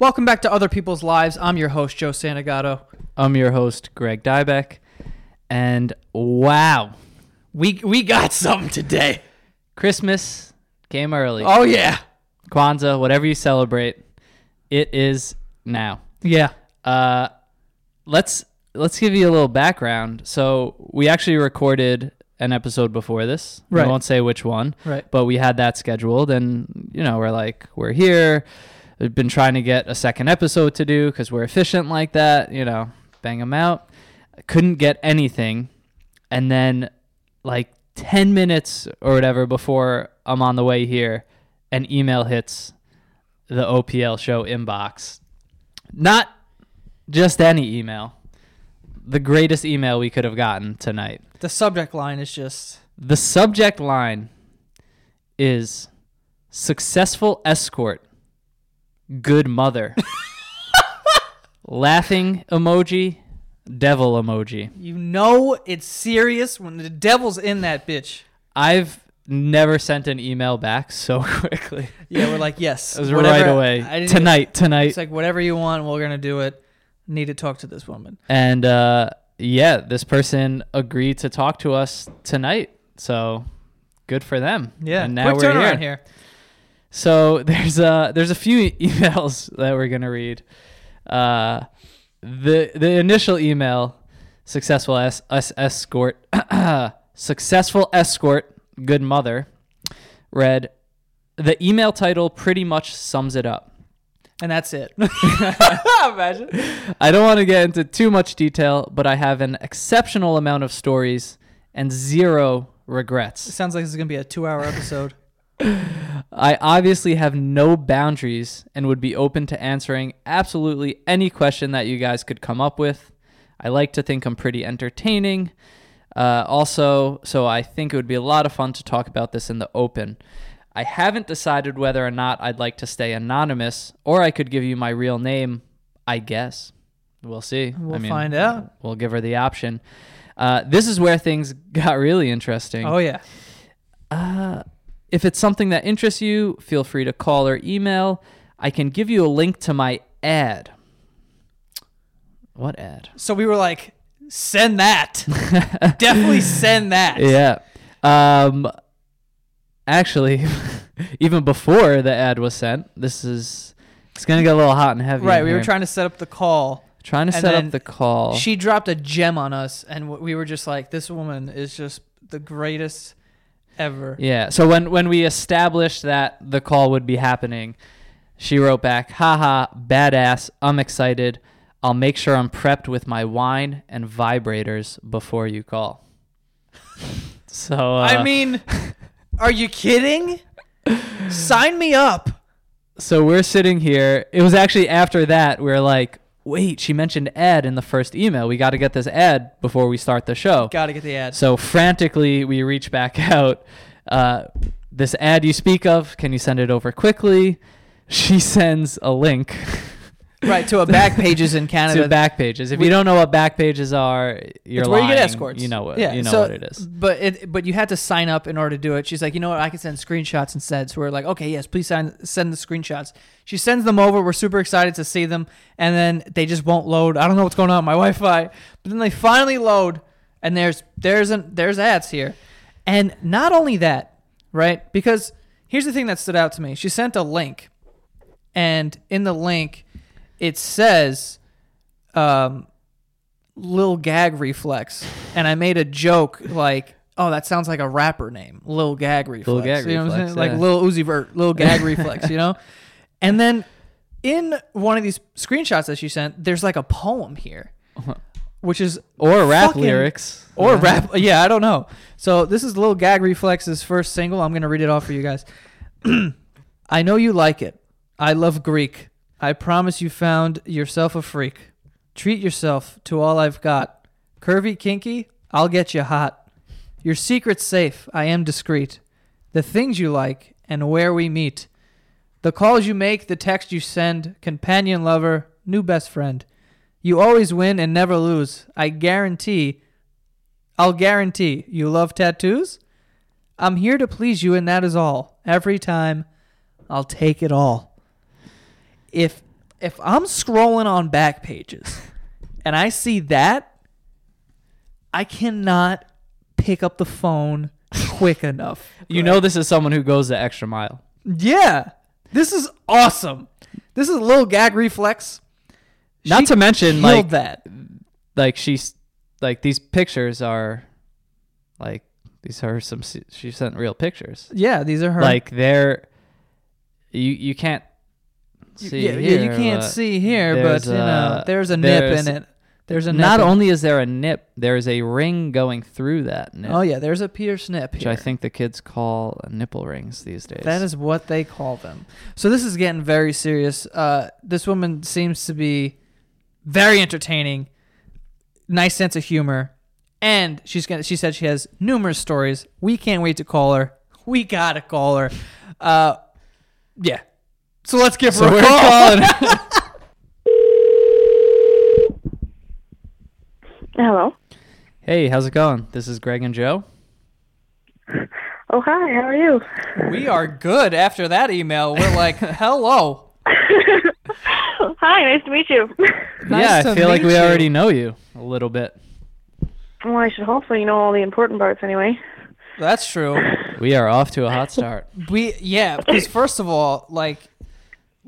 Welcome back to Other People's Lives. I'm your host, Joe Santagato. I'm your host, Greg Dybec. And wow, We we got something today. Christmas came early. Oh yeah, Kwanzaa, whatever you celebrate, it is now. yeah. Uh, let's let's give you a little background. So we actually recorded an episode before this. Right. I won't say which one, Right. but we had that scheduled, and you know we're like we're here. We've been trying to get a second episode to do because we're efficient like that. You know, bang them out. Couldn't get anything, and then like ten minutes or whatever before I'm on the way here, an email hits the OPL show inbox. Not just any email. The greatest email we could have gotten tonight. The subject line is just The subject line is successful escort, good mother. Laughing emoji, devil emoji. you know it's serious when the devil's in that bitch. I've never sent an email back so quickly. Yeah, we're like yes, It was whatever- right away. Tonight, tonight. It's like whatever you want, we're gonna do it. Need to talk to this woman. And uh, yeah, this person agreed to talk to us tonight. So good for them. Yeah, and now quick we're turnaround here. here. So there's uh there's a few emails that we're gonna read. Uh, the the initial email, successful es- es- escort, successful escort, good mother, read. The email title pretty much sums it up. And that's it. Imagine. I don't want to get into too much detail, but I have an exceptional amount of stories and zero regrets. Sounds like this is gonna be a two-hour episode. I obviously have no boundaries and would be open to answering absolutely any question that you guys could come up with. I like to think I'm pretty entertaining. Uh, also, so I think it would be a lot of fun to talk about this in the open. I haven't decided whether or not I'd like to stay anonymous, or I could give you my real name, I guess. We'll see. We'll I mean, find out. We'll give her the option. Uh, this is where things got really interesting. Oh yeah. Uh, if it's something that interests you, feel free to call or email. I can give you a link to my ad. What ad? So we were like, send that. Definitely send that. Yeah. Um, actually, even before the ad was sent, this is it's gonna get a little hot and heavy. Right. We were trying to set up the call. trying to set up the call. She dropped a gem on us, and we were just like, this woman is just the greatest ever. Yeah. So when when we established that the call would be happening, she wrote back, "Haha, badass. I'm excited. I'll make sure I'm prepped with my wine and vibrators before you call." so uh, I mean, are you kidding? Sign me up. so we're sitting here. It was actually after that we are like, "Wait, she mentioned ad in the first email. We got to get this ad before we start the show." Got to get the ad. So frantically, we reach back out. Uh, this ad you speak of, can you send it over quickly? She sends a link Right to a back pages in Canada. to back pages. If We- you don't know what back pages are, you're it's where you get escorts. You know what Yeah, you know so- what it is. But it, but you had to sign up in order to do it. She's like, you know what? I can send screenshots instead. So we're like, okay, yes, please sign, send the screenshots. She sends them over. We're super excited to see them, and then they just won't load. I don't know what's going on with my Wi-Fi, but then they finally load, and there's there's an, there's ads here, and not only that, right? Because here's the thing that stood out to me. She sent a link, and in the link, it says, um, Lil Gag Reflex, and I made a joke like, "Oh, that sounds like a rapper name, Lil Gag Reflex." Gag you know what I'm Reflex, saying? yeah. Like Lil Uzi Vert, Lil Gag Reflex, you know. And then in one of these screenshots that she sent, there's like a poem here, which is Or rap fucking- lyrics. or Yeah. rap. Yeah, I don't know. So this is Lil Gag Reflex's first single. I'm gonna read it off for you guys. I know you like it. I love Greek. I promise you found yourself a freak. Treat yourself to all I've got. Curvy, kinky, I'll get you hot. Your secret's safe. I am discreet. The things you like and where we meet. The calls you make, the text you send, companion lover, new best friend. You always win and never lose. I guarantee I'll guarantee you love tattoos. I'm here to please you, and that is all. Every time, I'll take it all. If if I'm scrolling on back pages and I see that, I cannot pick up the phone quick enough. You know this is someone who goes the extra mile. Yeah. This is awesome. This is a little gag reflex. Not She to mention killed like that. like she's like these pictures are like these are some she sent real pictures. Yeah, these are her. Like they're you you can't see yeah, yeah, you can't see here, but there's you know, a- there's a nip there's- in it. There's a nip. Not only is there a nip, there is a ring going through that nip, Oh yeah, there's a pierced nip which here. I think the kids call nipple rings these days. That is what they call them. So this is getting very serious. Uh, this woman seems to be very entertaining, nice sense of humor, and she's gonna. She said she has numerous stories. We can't wait to call her. We gotta call her. Uh, yeah. So let's give so her a call. Hello. hey, how's it going? This is Greg and Joe. Oh, hi. How are you? we are good. After that email, we're like, hello. hi. Nice to meet you. Nice yeah, I feel like we you. already know you a little bit. well, I should hopefully know all the important parts anyway. That's true. We are off to a hot start. We yeah, because first of all, like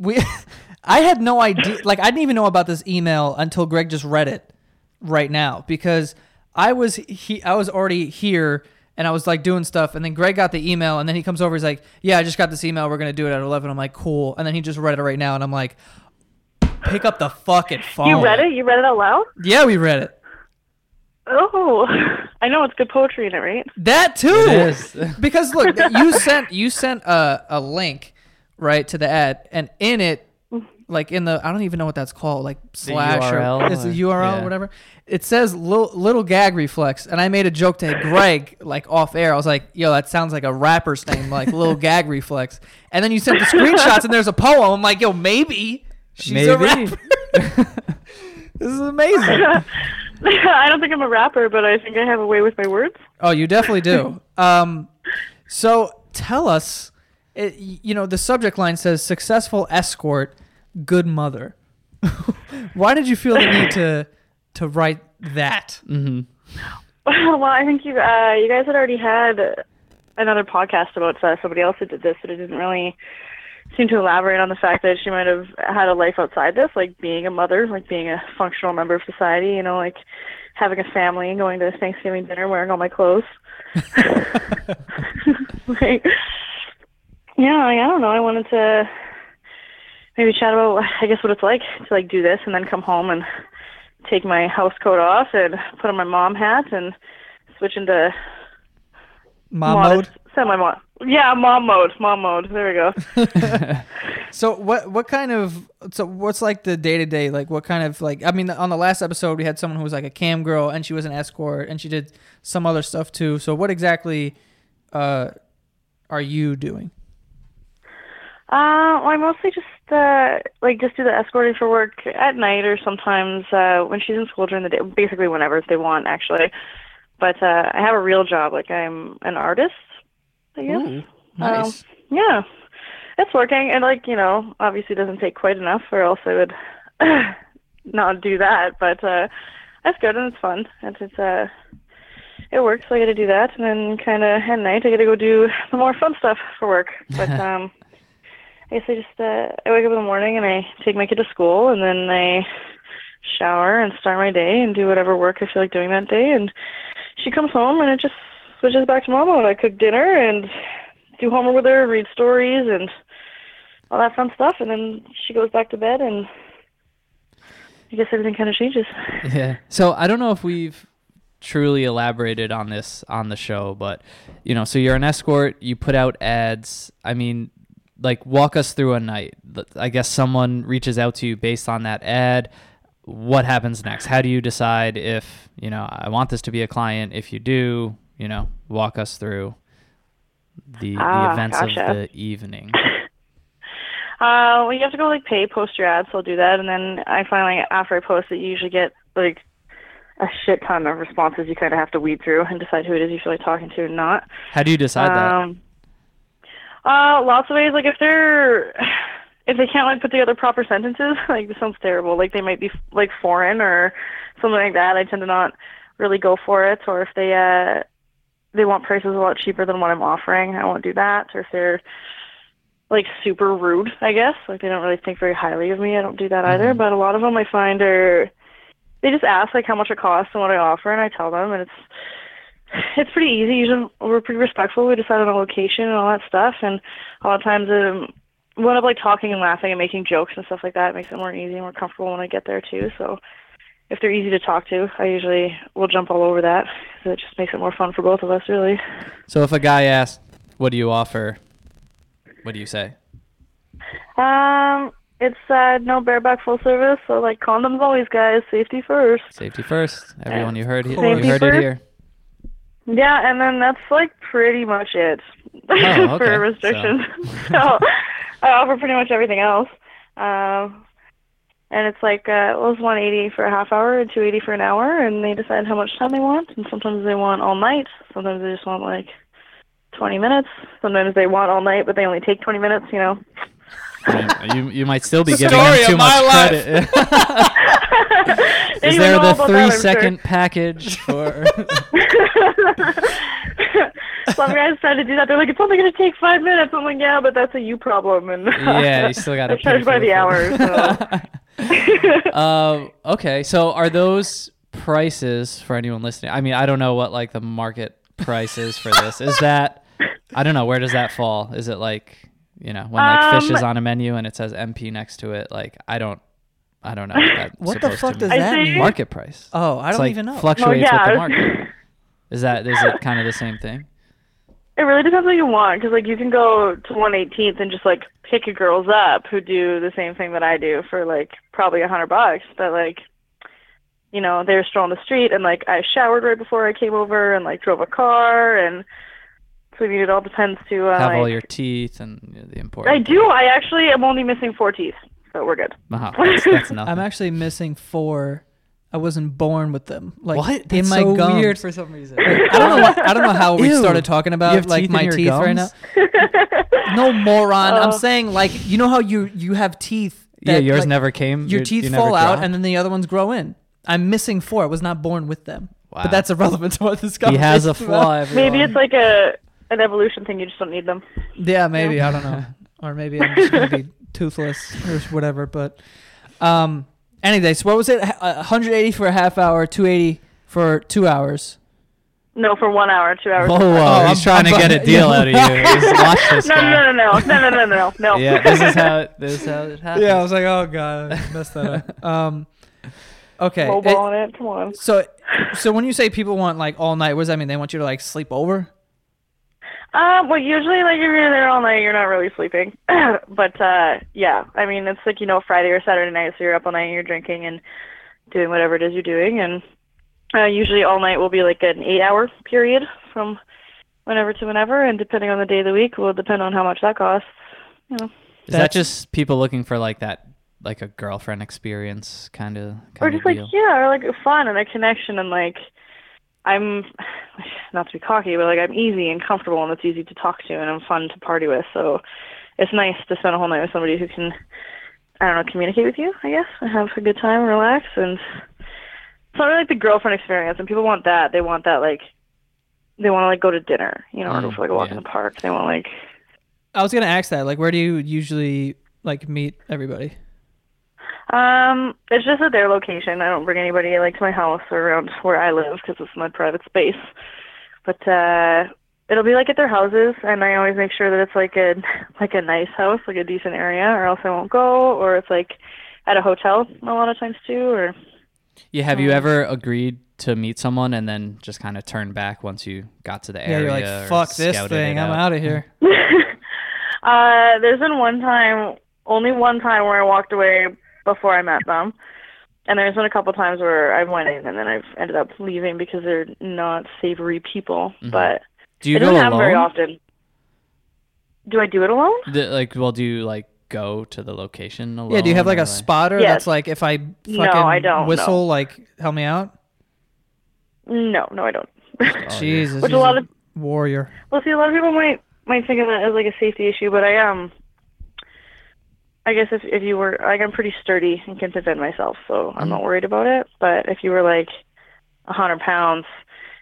we I had no idea like I didn't even know about this email until Greg just read it right now because I was he I was already here and I was like doing stuff and then Greg got the email and then he comes over he's like, "Yeah, I just got this email. We're going to do it at 11." I'm like, "Cool." And then he just read it right now and I'm like, "Pick up the fucking phone." You read it? You read it out loud? Yeah, we read it. Oh, I know it's good poetry in it, right? That too. It is. because look, you sent you sent a, a link right to the ad, and in it, like in the I don't even know what that's called, like slash URL or is it or- URL yeah. whatever. It says little, little gag reflex, and I made a joke to Greg like off air. I was like, "Yo, that sounds like a rapper's name, like little gag reflex." And then you sent the screenshots, and there's a poem. I'm like, "Yo, maybe she's a rapper." this is amazing. I don't think I'm a rapper, but I think I have a way with my words. Oh, you definitely do. Um, so tell us, it, you know, the subject line says "successful escort, good mother." Why did you feel the need to to write that? hmm well, I think you uh, you guys had already had another podcast about uh, somebody else who did this, but it didn't really seem to elaborate on the fact that she might have had a life outside this, like being a mother, like being a functional member of society. You know, like having a family and going to Thanksgiving dinner, wearing all my clothes. like, yeah, like, I don't know. I wanted to maybe chat about, I guess, what it's like to like do this and then come home and take my house coat off and put on my mom hat and switch into Mom mode. Semi mom. Yeah, mom mode. Mom mode. There we go. So what what kind of so what's like the day to day like what kind of like I mean on the last episode we had someone who was like a cam girl and she was an escort and she did some other stuff too. So what exactly uh are you doing? Uh, well, I mostly just uh like just do the escorting for work at night or sometimes uh when she's in school during the day. Basically, whenever they want, actually. But uh I have a real job. Like I'm an artist. I guess. Ooh, nice. Yeah, it's working, and like you know, obviously it doesn't take quite enough, or else I would not do that. But uh that's good and it's fun. And it's uh it works. So I got to do that, and then kind of at night I got to go do the more fun stuff for work. But um, I guess I just uh, I wake up in the morning and I take my kid to school, and then I shower and start my day and do whatever work I feel like doing that day. And she comes home and it just switches back to mom mode. I cook dinner and do homework with her, read stories, and all that fun stuff. And then she goes back to bed, and I guess everything kind of changes. Yeah. So I don't know if we've truly elaborated on this on the show, but you know, so you're an escort, you put out ads. I mean, like walk us through a night. I guess someone reaches out to you based on that ad. What happens next? How do you decide if, you know, I want this to be a client? If you do, you know, walk us through the, the Ah, events gotcha. of the evening. Uh, well, you have to go like pay, post your ads. So I'll do that, and then I finally, after I post it, you usually get like a shit ton of responses. You kind of have to weed through and decide who it is you're like talking to and not. How do you decide that? Uh, lots of ways. Like if they're if they can't like put together proper sentences, like this sounds terrible. Like they might be like foreign or something like that. I tend to not really go for it. Or if they uh they want prices a lot cheaper than what I'm offering, I won't do that. Or if they're like super rude, I guess, like they don't really think very highly of me, I don't do that either. But a lot of them I find are they just ask like how much it costs and what I offer, and I tell them, and it's it's pretty easy. Usually we're pretty respectful. We decide on a location and all that stuff, and a lot of times um, we end up like talking and laughing and making jokes and stuff like that. It makes it more easy and more comfortable when I get there too. So if they're easy to talk to, I usually will jump all over that. 'cause it just makes it more fun for both of us, really. So if a guy asks, "What do you offer?" What do you say? Um, it's uh, no bareback full service, so like condoms always, guys. Safety first. Safety first. Everyone, you heard, he- you heard it here. Yeah, and then that's like pretty much it Oh, for restrictions. So. I offer pretty much everything else. Um, and it's like uh, well, it's 180 for a half hour and 280 for an hour, and they decide how much time they want. And sometimes they want all night. Sometimes they just want like 20 minutes. Sometimes they want all night, but they only take 20 minutes. You know. You you might still be The giving him too much life. credit. Is there the three that, I'm sure. second package for? Some guys try to do that. They're like, it's only going to take five minutes. I'm like, yeah, but that's a you problem. And yeah, you still got to charge by the hour. So. um, okay, so are those prices for anyone listening? I mean, I don't know what like the market price is for this. Is that I don't know where does that fall? Is it like you know when like fish Um, is on a menu and it says MP next to it? Like I don't, I don't know. What, What the supposed fuck does mean. That mean? market price? Oh, I It's don't like even know. Fluctuates Well, with the market. Is that is it kind of the same thing? It really depends what you want, because like you can go to 118th and just like pick your girls up who do the same thing that I do for like probably a hundred bucks. But like, you know, they were still on the street, and like I showered right before I came over, and like drove a car, and so I mean, it all depends to uh, Have all your teeth and you know, the important. I do. I actually am only missing four teeth, so we're good. Wow, uh-huh. that's, that's nothing. I'm actually missing four. I wasn't born with them. Like what? in That's my so gums. weird for some reason. I don't know. What, I don't know how we Ew. started talking You about have like teeth in my your teeth right now. gums? No moron. I'm Oh. saying like you know how you you have teeth. Yeah, yours like, never came. Your you- teeth you fall out dropped? and then the other ones grow in. I'm missing four. I was not born with them. Wow. But that's irrelevant to what this guy. he has a is flaw. Everyone. Maybe it's like a an evolution thing. You just don't need them. Yeah, maybe I don't know, or maybe I'm just gonna be toothless or whatever. But um, anyway, so what was it? 180 uh, for a half hour, 280 for two hours. No, for one hour, two hours. Whoa, whoa. Oh, he's I'm, trying I'm, to get a deal yeah. out of you. Watch this no, guy. no, no, no, no, no, no, no, no. Yeah, this is how it, this is how it happens. Yeah, I was like, oh god, I messed that up. Um, okay. It, it. Come on. So, so when you say people want like all night, what does that mean? They want you to like sleep over? Uh, well, usually, like, if you're there all night, you're not really sleeping. but, uh, yeah, I mean, it's like, you know, Friday or Saturday night, so you're up all night and you're drinking and doing whatever it is you're doing. And uh, usually all night will be like an eight hour period from whenever to whenever. And depending on the day of the week, will depend on how much that costs. You know. Is that just people looking for like that, like a girlfriend experience kind of Or kind just of like, deal? yeah, or like fun and a connection. And like, I'm, not to be cocky, but like, I'm easy and comfortable and it's easy to talk to and I'm fun to party with. So it's nice to spend a whole night with somebody who can, I don't know, communicate with you, I guess, and have a good time, relax. And it's not really like the girlfriend experience. And people want that. They want that, like, they want to like go to dinner, you know, or go Mm, for like a walk yeah. in the park. They want like I was gonna ask that. Like, where do you usually like meet everybody? Um, it's just at their location. I don't bring anybody like to my house or around where I live because it's my private space. But uh, it'll be like at their houses, and I always make sure that it's like a like a nice house, like a decent area, or else I won't go. Or it's like at a hotel a lot of times too. Or Yeah, have you Um, ever agreed to meet someone and then just kind of turned back once you got to the Yeah, area? you're like, fuck this thing. I'm out? out of here. uh, there's been one time, only one time where I walked away before I met them. And there's been a couple times where I've went in and then I've ended up leaving because they're not savory people. Mhm. But Do you it go doesn't happen very often. Do I do it alone? The- like, well, do you like go to the location alone? Yeah, do you have like a spotter Yes. that's like, if I fucking No, I don't, whistle, like, help me out? No, no, I don't. Oh, Jesus, Which a lot of warrior. well, see, a lot of people might might think of that as like a safety issue, but I um, I guess if if you were like I'm pretty sturdy and can defend myself, so I'm Mm. not worried about it. But if you were like a hundred pounds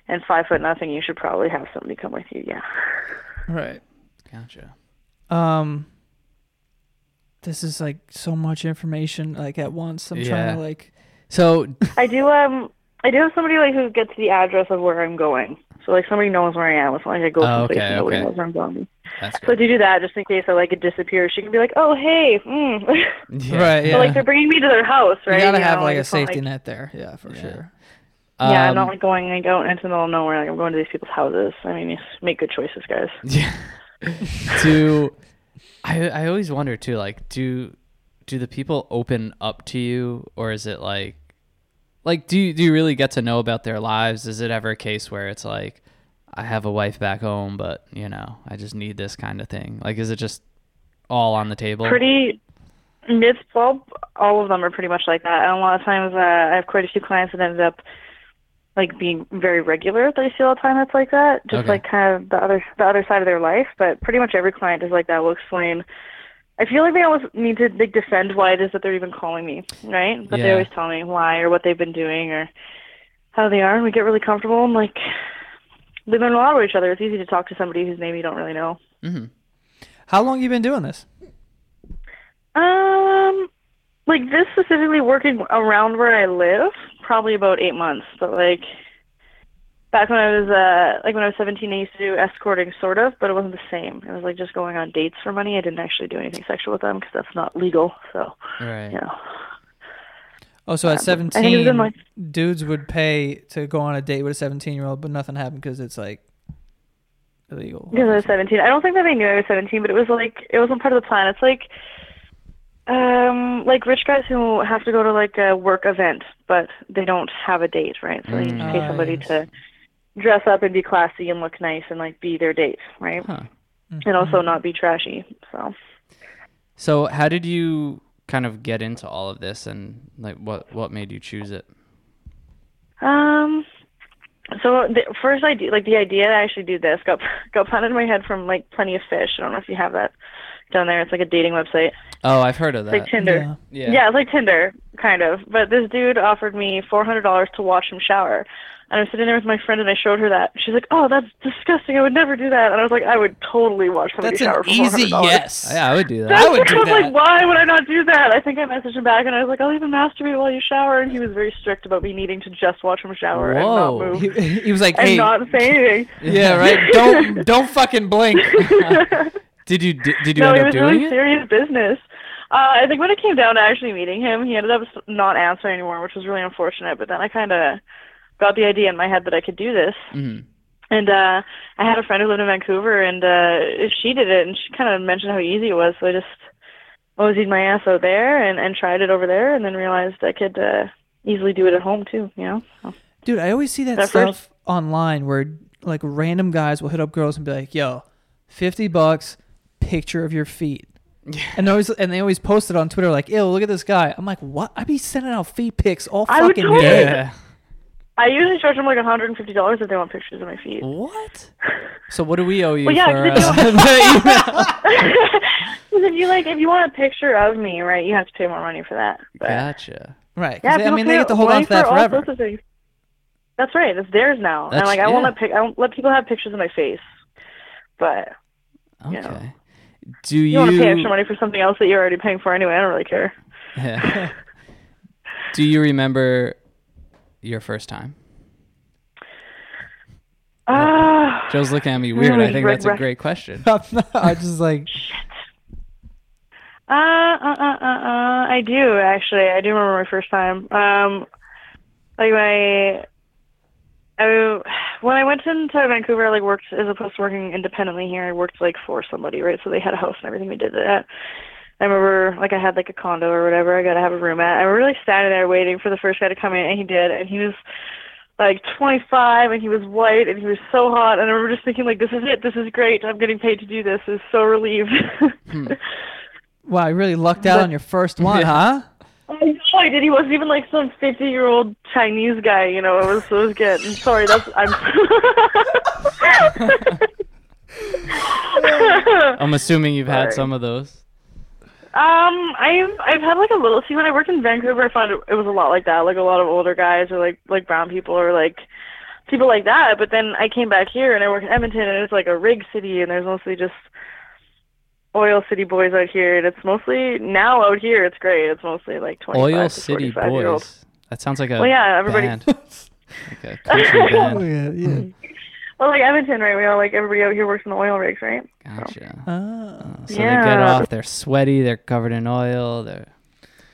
and five foot nothing, you should probably have somebody come with you. Yeah. Right. Gotcha. Um. This is like so much information like at once. I'm trying to like. So I do um I do have somebody like who gets the address of where I'm going. So like somebody knows where I am. It's not like I go Oh, someplace okay, and nobody okay. knows where I'm going. That's So good. to do that, just in case I like it disappears, she can be like, "Oh hey," mm. Yeah. Right. Yeah. but like they're bringing me to their house, right? you gotta You have know, like a safety like- net there. Yeah, for Yeah. sure. Yeah, I'm Um, not like going like out into the middle of nowhere. Like I'm going to these people's houses. I mean, you make good choices, guys. Yeah. do I I always wonder too, like, do do the people open up to you or is it like like do you do you really get to know about their lives? Is it ever a case where it's like I have a wife back home, but you know, I just need this kind of thing? Like is it just all on the table? Pretty. It's well, all of them are pretty much like that. And a lot of times, uh, I have quite a few clients that ended up like being very regular that I see all the time. That's like that, just Okay. like kind of the other the other side of their life. But pretty much every client is like that. Will explain. I feel like they always need to like defend why it is that they're even calling me, right? But they always tell me why or what they've been doing or how they are, and we get really comfortable and like we learn a lot about each other. It's easy to talk to somebody whose name you don't really know. hmm How long you been doing this? Um, like this specifically working around where I live, probably about eight months. But like back when I was uh like when I was seventeen, I used to do escorting, sort of, but it wasn't the same. It was like just going on dates for money. I didn't actually do anything sexual with them because that's not legal. So Right. you know, Oh, so at I think it was 17, in dudes would pay to go on a date with a 17 year old, but nothing happened because it's like illegal. because I was seventeen. I don't think that they knew I was seventeen, but it was like it wasn't part of the plan. It's like um like rich guys who have to go to like a work event, but they don't have a date, right? So you Mm. pay Ah, somebody yes. to dress up and be classy and look nice and like be their date, right? Huh. And also not be trashy. So So how did you kind of get into all of this and like what what made you choose it? um so the first idea like the idea to actually do this got got planted in my head from like plenty of fish. I don't know if you have that down there. It's like a dating website. Oh, I've heard of It's that. like Tinder. Yeah. Yeah. it's like Tinder, kind of. But this dude offered me four hundred dollars to watch him shower. And I was sitting there with my friend and I showed her that. She's like, Oh, that's disgusting, I would never do that and I was like, I would totally watch somebody That's shower for easy $400. yes. Yeah, I would do that. That's I would do I was that. like, why would I not do that? I think I messaged him back and I was like, I'll even masturbate while you shower and he was very strict about me needing to just watch him shower Whoa. and not move. He, he was like, And hey, not say anything. yeah, right. Don't don't fucking blink. Did you did, did you no, end he up was doing really it? serious business. Uh, I think when it came down to actually meeting him, he ended up not answering anymore, which was really unfortunate. But then I kind of got the idea in my head that I could do this. Mhm. And uh I had a friend who lived in Vancouver, and uh she did it, and she kind of mentioned how easy it was. So I just moseyed my ass out there and and tried it over there, and then realized I could uh easily do it at home too. You know. So. Dude, I always see that That stuff first- online where like random guys will hit up girls and be like, "Yo, fifty bucks, picture of your feet." And they always and they always post it on Twitter like, "Ew, look at this guy." I'm like, "What? I'd be sending out feet pics all I fucking totally- day." Yeah. I usually charge them like $150 if they want pictures of my feet. What? So what do we owe you Well, yeah, for? 'cause if Uh? Because if you like, if you want a picture of me, right, you have to pay more money for that. But, Gotcha. Right. Yeah, they- I mean, they get to hold on to that for forever. sorts of things. That's right. It's theirs now. That's- and like, I won't let pic- I won't let people have pictures of my face. But Okay. Yeah. Do you, you? want to pay extra money for something else that you're already paying for anyway. I don't really care. Yeah. do you remember your first time? Ah, Joe's looking at me weird. I Really think that's a great question. I just like, uh, uh, uh, uh, uh, I do actually. I do remember my first time. Um, like my, I, when I went into Vancouver, I like worked as opposed to working independently here. I worked like for somebody, right? So they had a house and everything. We did that. I remember like I had like a condo or whatever. I got to have a room at. I remember like standing there waiting for the first guy to come in, and he did, and he was like 25 and he was white and he was so hot and I remember just thinking like this is it this is great I'm getting paid to do this I was so relieved hmm. wow, you really lucked out But- on your first one, Yeah. huh? I know I did he wasn't even like some 50 year old Chinese guy you know it was it was good I'm sorry that's I'm I'm assuming you've had some of those. Um, I've I've had like a little. See, when I worked in Vancouver, I found it, it was a lot like that. Like a lot of older guys or like like brown people or like people like that. But then I came back here and I work in Edmonton, and it's like a rig city, and there's mostly just oil city boys out here, and it's mostly now out here. It's great. It's mostly like 25 Oil to City 45 year olds. Boys. That sounds like a Well, yeah, everybody- band. like a country Oh yeah, yeah. Well, like Edmonton, right? We all like everybody out here works in the oil rigs, right? Gotcha. Ah. So they get off. They're sweaty. They're covered in oil. They're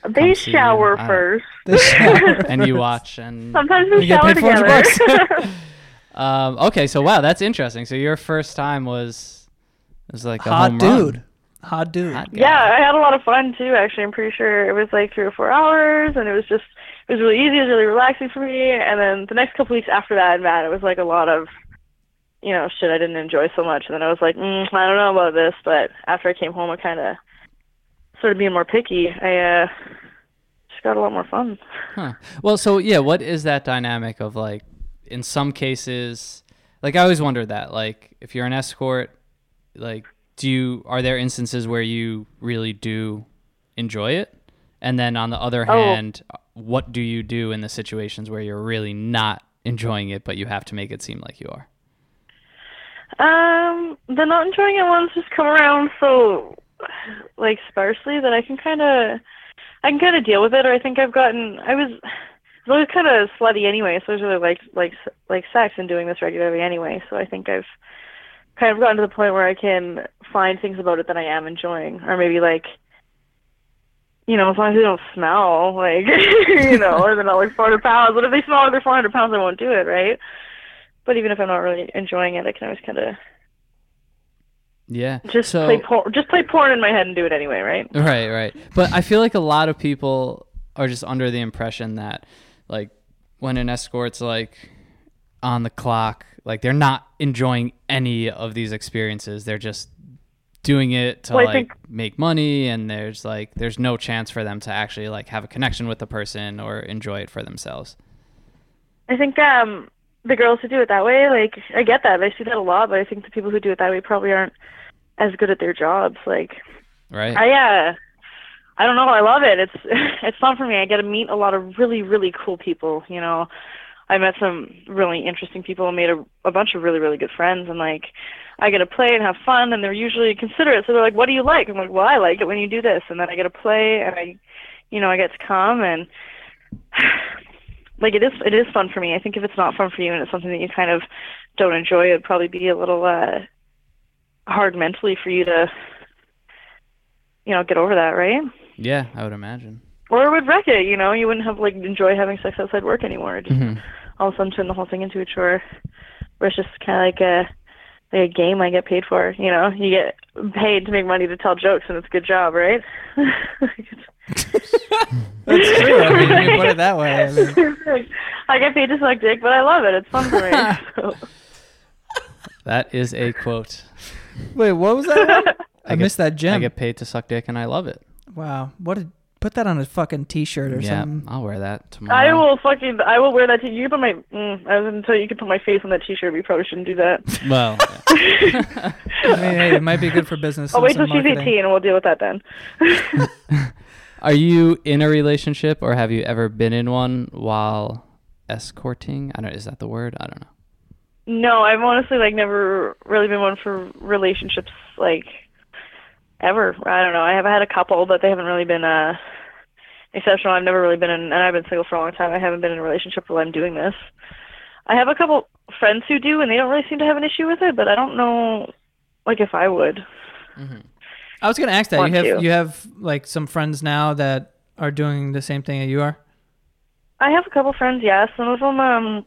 They Come shower I- first. The shower. and you watch and Sometimes we You get shower paid 400 together. um. Okay, so wow, that's interesting. So your first time was was like a Hot home run. dude. Hot dude. Hot yeah, I had a lot of fun too. Actually, I'm pretty sure it was like three or four hours, and it was just it was really easy. It was really relaxing for me. And then the next couple weeks after that, man, it was like a lot of you know shit I didn't enjoy so much. And then I was like, mm, I don't know about this. But after I came home, I kind of started being more picky. I uh just got a lot more fun. Huh. Well, so yeah, what is that dynamic of like in some cases like I always wondered that like if you're an escort like do you are there instances where you really do enjoy it? And then on the other Oh. hand, what do you do in the situations where you're really not enjoying it but you have to make it seem like you are? Um, the not enjoying it ones just come around so like sparsely that I can kind of I can kind of deal with it. Or I think I've gotten I was I was always kind of slutty anyway, so I was really like like like sex and doing this regularly anyway. So I think I've kind of gotten to the point where I can find things about it that I am enjoying, or maybe like. You know, as long as they don't smell, like, you know, or they're not like 400 pounds. But if they smell like they're 400 pounds, I won't do it, right? But even if I'm not really enjoying it, I can always kind of Yeah. just so, play porn. Just play porn in my head and do it anyway, right? Right, right. But I feel like a lot of people are just under the impression that like when an escort's like on the clock, like they're not enjoying any of these experiences. They're just doing it to Well, like think- make money and there's like there's no chance for them to actually like have a connection with the person or enjoy it for themselves. I think um the girls who do it that way, like I get that. I see that a lot, but I think the people who do it that way probably aren't as good at their jobs. Like Right? I uh I don't know, I love it. It's it's fun for me. I get to meet a lot of really, really cool people, you know. I met some really interesting people and made a, a bunch of really, really good friends and like I get to play and have fun and they're usually considerate. So they're like, What do you like? I'm like, Well, I like it when you do this and then I get to play and I you know, I get to come and like it is it is fun for me. I think if it's not fun for you and it's something that you kind of don't enjoy, it'd probably be a little uh hard mentally for you to you know, get over that, right? yeah, I would imagine. Or it would wreck it, you know, you wouldn't have like enjoy having sex outside work anymore. Just Mhm. all of a sudden turn the whole thing into a chore. Where it's just kinda like a like a game I get paid for, you know. You get paid to make money to tell jokes and it's a good job, right? That's true. I mean, you put it that way. I mean, I get paid to suck dick, but I love it. It's fun for me. So. That is a quote. wait, what was that? One? I, get- missed that gem. I get paid to suck dick and I love it. wow. What? A, put that on a fucking t-shirt or Yeah, something. I'll wear that tomorrow. I will fucking I will wear that t you can put my mm, I was gonna tell you you can put my face on that t shirt, We probably shouldn't do that. Well, I mean, hey, it might be good for business. I'll wait some till she's marketing. eighteen and we'll deal with that then. Are you in a relationship or have you ever been in one while escorting? I don't is that the word? I don't know. No, I've honestly like never really been one for relationships like ever. I don't know. I have had a couple, but they haven't really been uh exceptional. I've never really been in and I've been single for a long time. I haven't been in a relationship while I'm doing this. I have a couple friends who do and they don't really seem to have an issue with it, but I don't know like if I would. I was gonna ask that. You have to. you have like some friends now that are doing the same thing that you are. I have a couple friends, yeah. Some of them, um,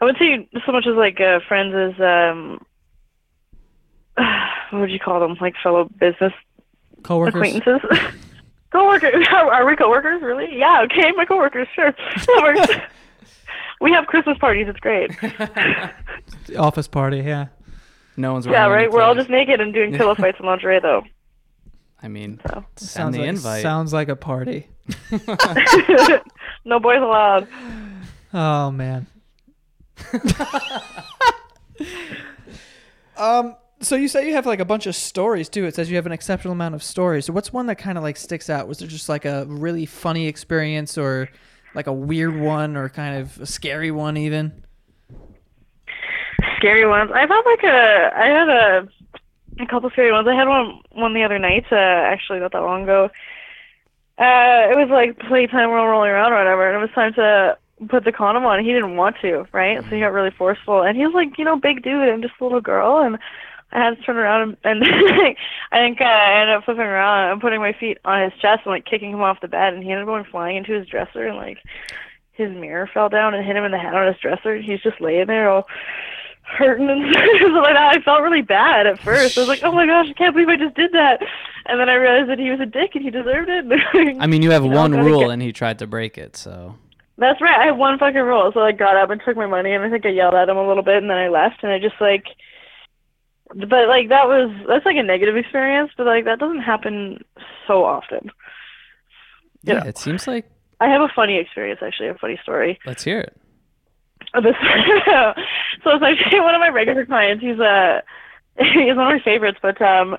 I would say so much as like uh, friends as um, what would you call them? Like fellow business Coworkers. acquaintances, coworkers. Are, are we coworkers? Really? Yeah. Okay, my coworkers. Sure, that works. we have Christmas parties. It's great. Office party. Yeah. No one's wearing yeah, right. We're all just naked and doing pillow fights and lingerie, though. I mean, So send sounds the like, invite. Sounds like a party. no boys allowed. Oh man. um. So you say you have like a bunch of stories too. It says you have an exceptional amount of stories. So what's one that kind of like sticks out? Was there just like a really funny experience or like a weird one or kind of a scary one even? Scary ones. I've had like a, I had a, a couple scary ones. I had one one the other night. Uh, actually, not that long ago. Uh, it was like playtime, we're all rolling around or whatever, and it was time to put the condom on. He didn't want to, right? So he got really forceful, and he was like, you know, big dude. I'm just a little girl, and I had to turn around and, and I think uh, I ended up flipping around and putting my feet on his chest and like kicking him off the bed, and he ended up going flying into his dresser, and like his mirror fell down and hit him in the head on his dresser. and He's just laying there all hurting and stuff like that. I felt really bad at first. I was like, oh my gosh, I can't believe I just did that. And then I realized that he was a dick and he deserved it. I mean, you have You know, one rule, get- and he tried to break it. So That's right. I had one fucking rule. So I got up and took my money, and I think I yelled at him a little bit, and then I left. And I just like, but like that was that's like a negative experience, but like that doesn't happen so often. yeah, Yeah. it seems like. I have a funny experience, actually, a funny story. Let's hear it. Uh, This, so it's actually one of my regular clients. He's a he's one of my favorites, but um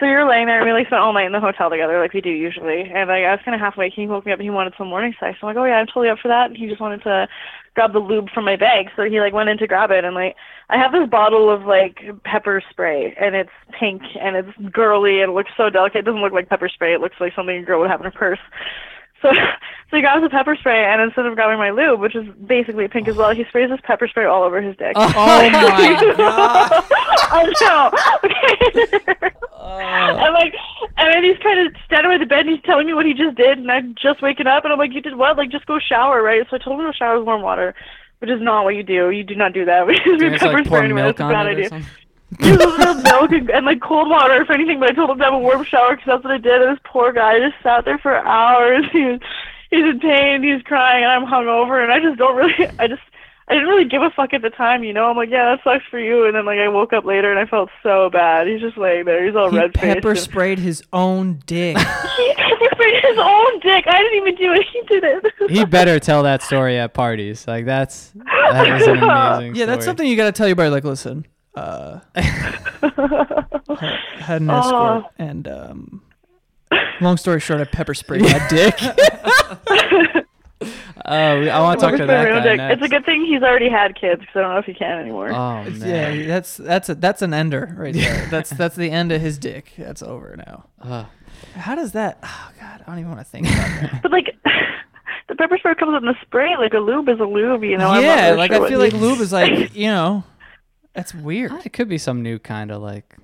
so we were laying there and we like spent all night in the hotel together like we do usually. And like I was kinda half awake, he woke me up and he wanted some morning sex. I'm like, Oh yeah, I'm totally up for that and he just wanted to grab the lube from my bag. So he like went in to grab it and like I have this bottle of like pepper spray and it's pink and it's girly and it looks so delicate. It doesn't look like pepper spray, it looks like something a girl would have in her purse. So, so he grabs a pepper spray, and instead of grabbing my lube, which is basically pink as well, he sprays this pepper spray all over his dick. Oh my god. I know. Okay. Oh. I'm like, and then he's kind of standing by the bed, and he's telling me what he just did, and I'm just waking up, and I'm like, you did what? Like, just go shower, right? So I told him to shower with warm water, which is not what you do. You do not do that. We just pepper like spray milk That's a bad on idea. something. He was with milk and, and like cold water, if anything. But I told him to have a warm shower because that's what I did. And this poor guy just sat there for hours. He was, he's in pain. He's crying, and I'm hungover, and I just don't really. I just. I didn't really give a fuck at the time, you know. I'm like, yeah, that sucks for you. And then like I woke up later and I felt so bad. He's just laying there. He's all He red faced. pepper sprayed his own dick. He pepper sprayed his own dick. I didn't even do it. He did it. He better tell that story at parties. Like that's that is an amazing. yeah, that's something you got to tell your buddy. Like, listen, uh, had, had an Oh. escort, and um, long story short, I pepper sprayed my dick. Oh, I want to talk to sprayed that guy next. It's a good thing he's already had kids because I don't know if he can anymore. Oh man. yeah, that's that's a, that's an ender right there. That's that's the end of his dick. That's over now. Ugh. How does that? Oh God, I don't even want to think about that. But like, the pepper spray comes in the spray. Like a lube is a lube, you know. I'm not yeah, really like sure I feel like he- lube is like you know, that's weird. It could be some new kind of like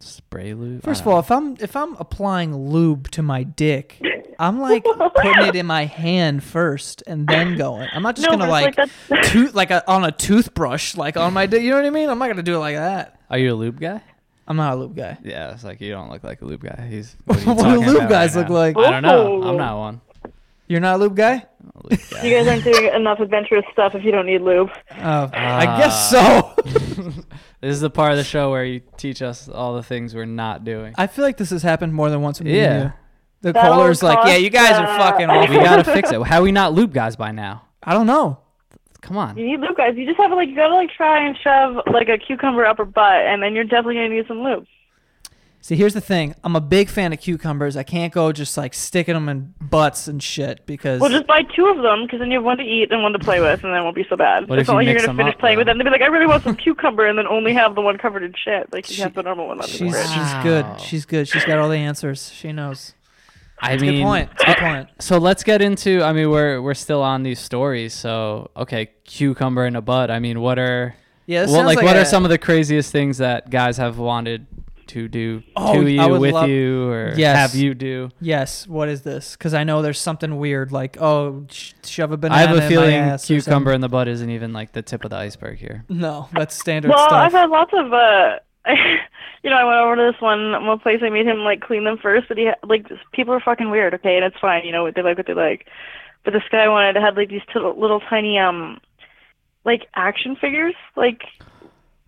spray lube. First of don't all, if I'm if I'm applying lube to my dick, I'm like putting it in my hand first and then going. I'm not just No, gonna but like it's like that's- tooth like a, on a toothbrush like on my dick. You know what I mean? I'm not gonna do it like that. are you a lube guy? I'm not a lube guy. Yeah, it's like you don't look like a lube guy. He's What are you do talking lube about guys right look now? like? I don't know. Oh. I'm not one. You're not a lube guy? I'm a lube guy. You guys aren't doing enough adventurous stuff if you don't need lube. Oh, I guess Ah. so. this is the part of the show where you teach us all the things we're not doing. I feel like this has happened more than once with me and Yeah. you. The That'll caller's like, yeah, you guys are uh, fucking we awful. gotta fix it. How are we not lube guys by now? I don't know. Come on. You need lube, guys. You just have to like you gotta like try and shove like a cucumber up her butt, and then you're definitely gonna need some lube. See, here's the thing. I'm a big fan of cucumbers. I can't go just like sticking them in butts and shit because Well, just buy two of them because then you have one to eat and one to play with, and then it won't be so bad. What it's if not you like you're gonna finish up, playing with them. They'll be like, I really want some cucumber, and then only have the one covered in shit. Like you She- have the normal one. Left in the she's she's good. She's good. She's got all the answers. She knows. I It's a mean, good point. It's a good point. so let's get into. I mean, we're we're still on these stories. So okay, cucumber in a butt. I mean, what are Yeah, this what sounds like, like what a- are some of the craziest things that guys have wanted to do Oh, to you, with love- you, or Yes. have you do? Yes. What is this? Because I know there's something weird, like oh, sh- shove a banana. I have a my feeling ass cucumber in the butt isn't even like the tip of the iceberg here. No, that's standard Well, stuff. I've had lots of uh you know, I went over to this one one place. I made him like clean them first, but he had, like people are fucking weird. Okay, and it's fine. You know, what they like what they like. But this guy wanted to have like these t- little tiny um like action figures, like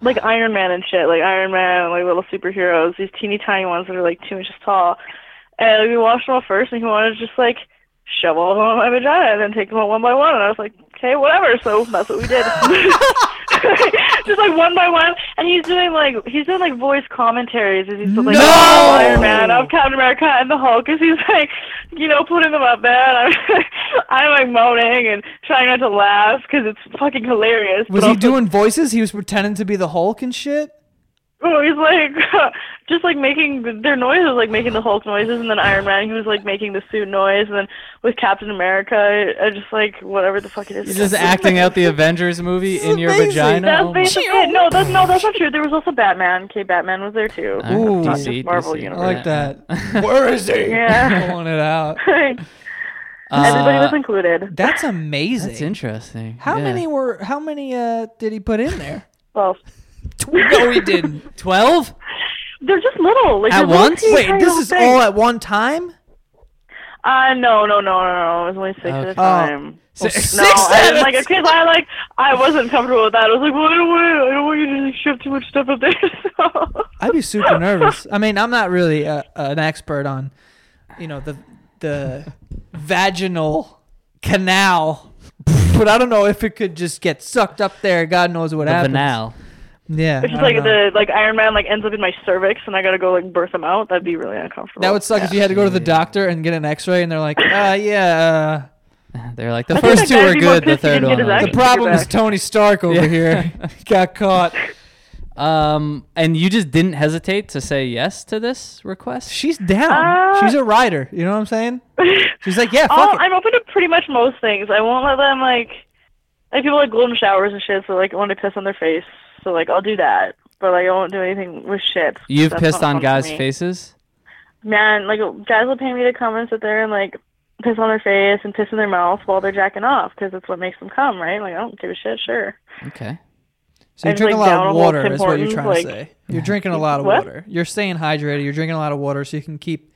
like Iron Man and shit, like Iron Man, like little superheroes. These teeny tiny ones that are like two inches tall. And we washed them all first, and he wanted to just like shove all of them in my vagina and then take them out one by one. And I was like, okay, whatever. So that's what we did. just like one by one, and he's doing like he's doing like voice commentaries as he's like No! oh, Iron Man of Captain America and the Hulk, because he's like you know putting them up there. And I'm I'm like moaning and trying not to laugh because it's fucking hilarious. Was he also- doing voices? He was pretending to be the Hulk and shit. Oh, he's like just like making their noises, like making the Hulk noises, and then Iron Man, he was like making the suit noise, and then with Captain America, I, I just like whatever the fuck it is. You're just acting out the Avengers movie in your amazing. vagina. That's Oh basically it. No, that's no, that's not true. There was also Batman. Okay, Batman was there too. Ooh. Not DC, just Marvel DC. I universe. like that. Where is he? Yeah. Pulling it out. Everybody was Uh, included. That's amazing. That's interesting. How Yeah. many were? How many uh did he put in there? Well, no, he didn't. Twelve? they're just little. Like At they're little once? Wait, this is things. all at one time? Uh, no, no, no, no, no. It was only six at a time. Six- No, Six I at was a like, because I like, I wasn't comfortable with that. I was like, well, I don't want, I don't want you to like, shove too much stuff up there. So. I'd be super nervous. I mean, I'm not really uh an expert on, you know, the the vaginal canal, but I don't know if it could just get sucked up there. God knows what The happens. banal. Yeah, It's I just like know. the like Iron Man like ends up in my cervix and I gotta go like birth him out. That'd be really uncomfortable. That would suck if you had to go to the doctor and get an X-ray, and they're like, uh, yeah. Uh, They're like the I think first that two guy'd are be more good. The pissed he third didn't one. his I the action problem is back. Tony Stark over Yeah. here got caught. Um, and you just didn't hesitate to say yes to this request. She's down. Uh, She's a rider. You know what I'm saying? She's like, yeah, fuck Oh, it. I'm open to pretty much most things. I won't let them like like people like golden showers and shit. So like I want to piss on their face. So like I'll do that, but like I won't do anything with shit. You've pissed on guys' faces. Man, like guys will pay me to come and sit there and like piss on their face and piss in their mouth while they're jacking off because it's what makes them come, right? Like I don't give a shit. Sure. Okay. So just, drinking like, a lot of water, is what you're trying like- to say. You're drinking a lot of What? water. You're staying hydrated. You're drinking a lot of water so you can keep,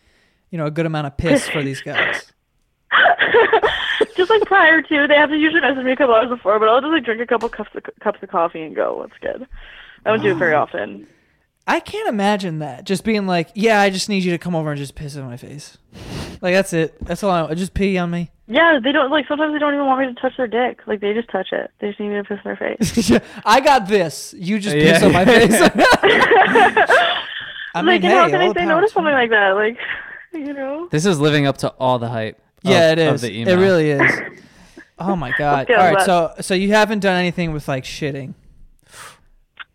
you know, a good amount of piss for these guys. just like prior to, they have to usually message me a couple hours before, but I'll just like drink a couple cups of cups of coffee and go. It's good. I don't do it very often. I can't imagine that. Just being like, yeah, I just need you to come over and just piss in my face. Like that's it. That's all I want. just pee on me. Yeah, they don't like. Sometimes they don't even want me to touch their dick. Like they just touch it. They just need me to piss in their face. Yeah, I got this. You just Yeah. piss on my face. I mean, like, hey, and how can all I say no to to something like that? Like, you know. This is living up to all the hype. Yeah, of- it of is. the It really is. Oh my god! Yeah, All right, so so you haven't done anything with like shitting.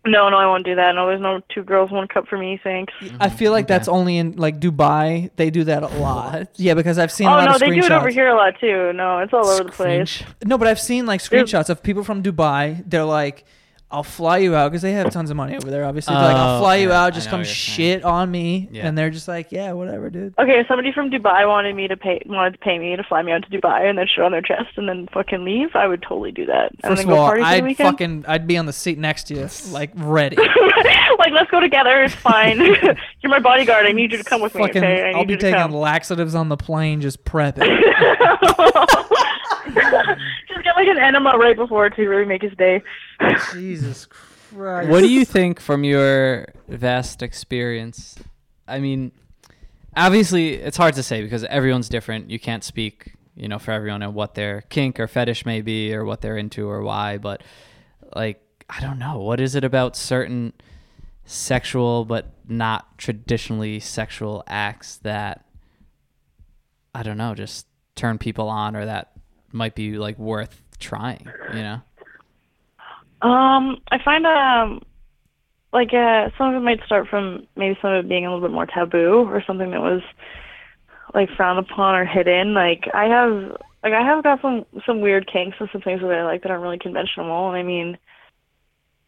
No, no, I won't do that. No, there's no two girls, one cup for me. Thanks. I feel like Okay. that's only in like Dubai. They do that a lot. Yeah, because I've seen a Oh lot no, of they do it over here a lot too. No, it's all over the place. Screensh- No, but I've seen like screenshots of people from Dubai. They're like, "I'll fly you out" because they have tons of money over there. Obviously, they're like, "I'll Oh, fly you yeah, out. I Just know come what you're saying. shit on me," Yeah. and they're just like, "Yeah, whatever, dude." Okay, somebody from Dubai wanted me to pay wanted to pay me to fly me out to Dubai and then shit on their chest and then fucking leave. I would totally do that. and First then of go all, party for the I'd weekend. fucking, I'd be on the seat next to you, like ready. like, let's go together. It's fine. You're my bodyguard. I need you to come with me. fucking, okay, I need I'll be you to taking come. laxatives on the plane, just prepping. Just get like an enema right before to really make his day. Jesus Christ. What do you think from your vast experience? I mean, obviously, it's hard to say because everyone's different. You can't speak, you know, for everyone and what their kink or fetish may be or what they're into or why. But like, I don't know. What is it about certain sexual but not traditionally sexual acts that I don't know, just turn people on or that might be like worth trying, you know? Um, I find um, like uh, some of it might start from maybe some of it being a little bit more taboo or something that was like frowned upon or hidden. Like I have, like I have got some some weird kinks and some things that I like that aren't really conventional. And I mean,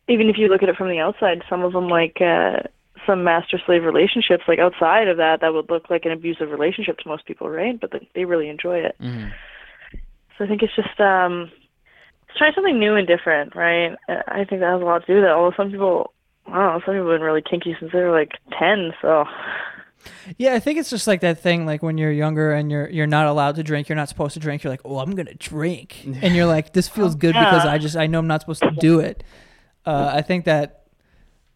even if you look at it from the outside, some of them like uh, some master slave relationships, like outside of that, that would look like an abusive relationship to most people, right? But they, they really enjoy it. hmm So I think it's just um, it's trying something new and different, right? Uh, I think that has a lot to do with it. Although some people, I don't know, some people have been really kinky since they were like ten. So Yeah, I think it's just like that thing, like when you're younger and you're you're not allowed to drink, you're not supposed to drink. You're like, oh, I'm gonna drink, and you're like, this feels good because I just I know I'm not supposed to do it. Uh, I think that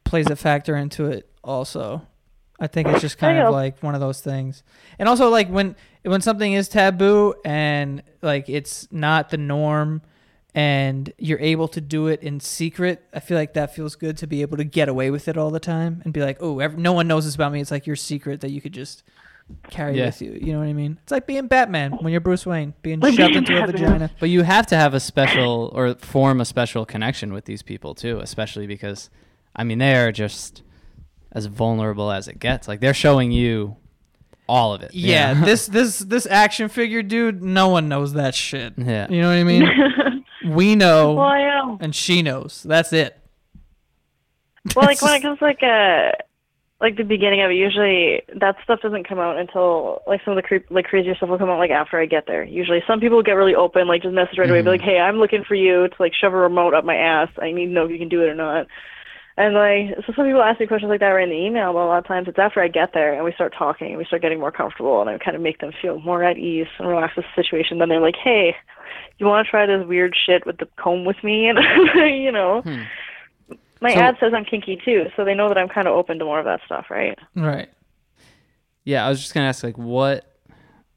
plays a factor into it also. I think it's just kind of like one of those things, and also like when when something is taboo and like it's not the norm, and you're able to do it in secret, I feel like that feels good to be able to get away with it all the time and be like, oh, ev- no one knows this about me. It's like your secret that you could just carry Yeah. with you. You know what I mean? It's like being Batman when you're Bruce Wayne, being Like shoved being into a vagina. But you have to have a special or form a special connection with these people too, especially because I mean they are just as vulnerable as it gets. Like they're showing you all of it. you Yeah, know? this this this action figure dude, no one knows that shit. Yeah. You know what I mean? we know well, I am. and she knows. That's it. Well, like when it comes to, like a like the beginning of it, usually that stuff doesn't come out until like some of the creep like crazier stuff will come out like after I get there. Usually, some people get really open, like just message right away, be Mhm. like, "Hey, I'm looking for you to like shove a remote up my ass. I need to know if you can do it or not." And like, so some people ask me questions like that right in the email, but a lot of times it's after I get there and we start talking and we start getting more comfortable and I kind of make them feel more at ease and relax with the situation. Then they're like, "Hey, you want to try this weird shit with the comb with me?" And you know. Hmm. My So- ad says I'm kinky too, so they know that I'm kind of open to more of that stuff, right? Right. Yeah, I was just gonna ask like what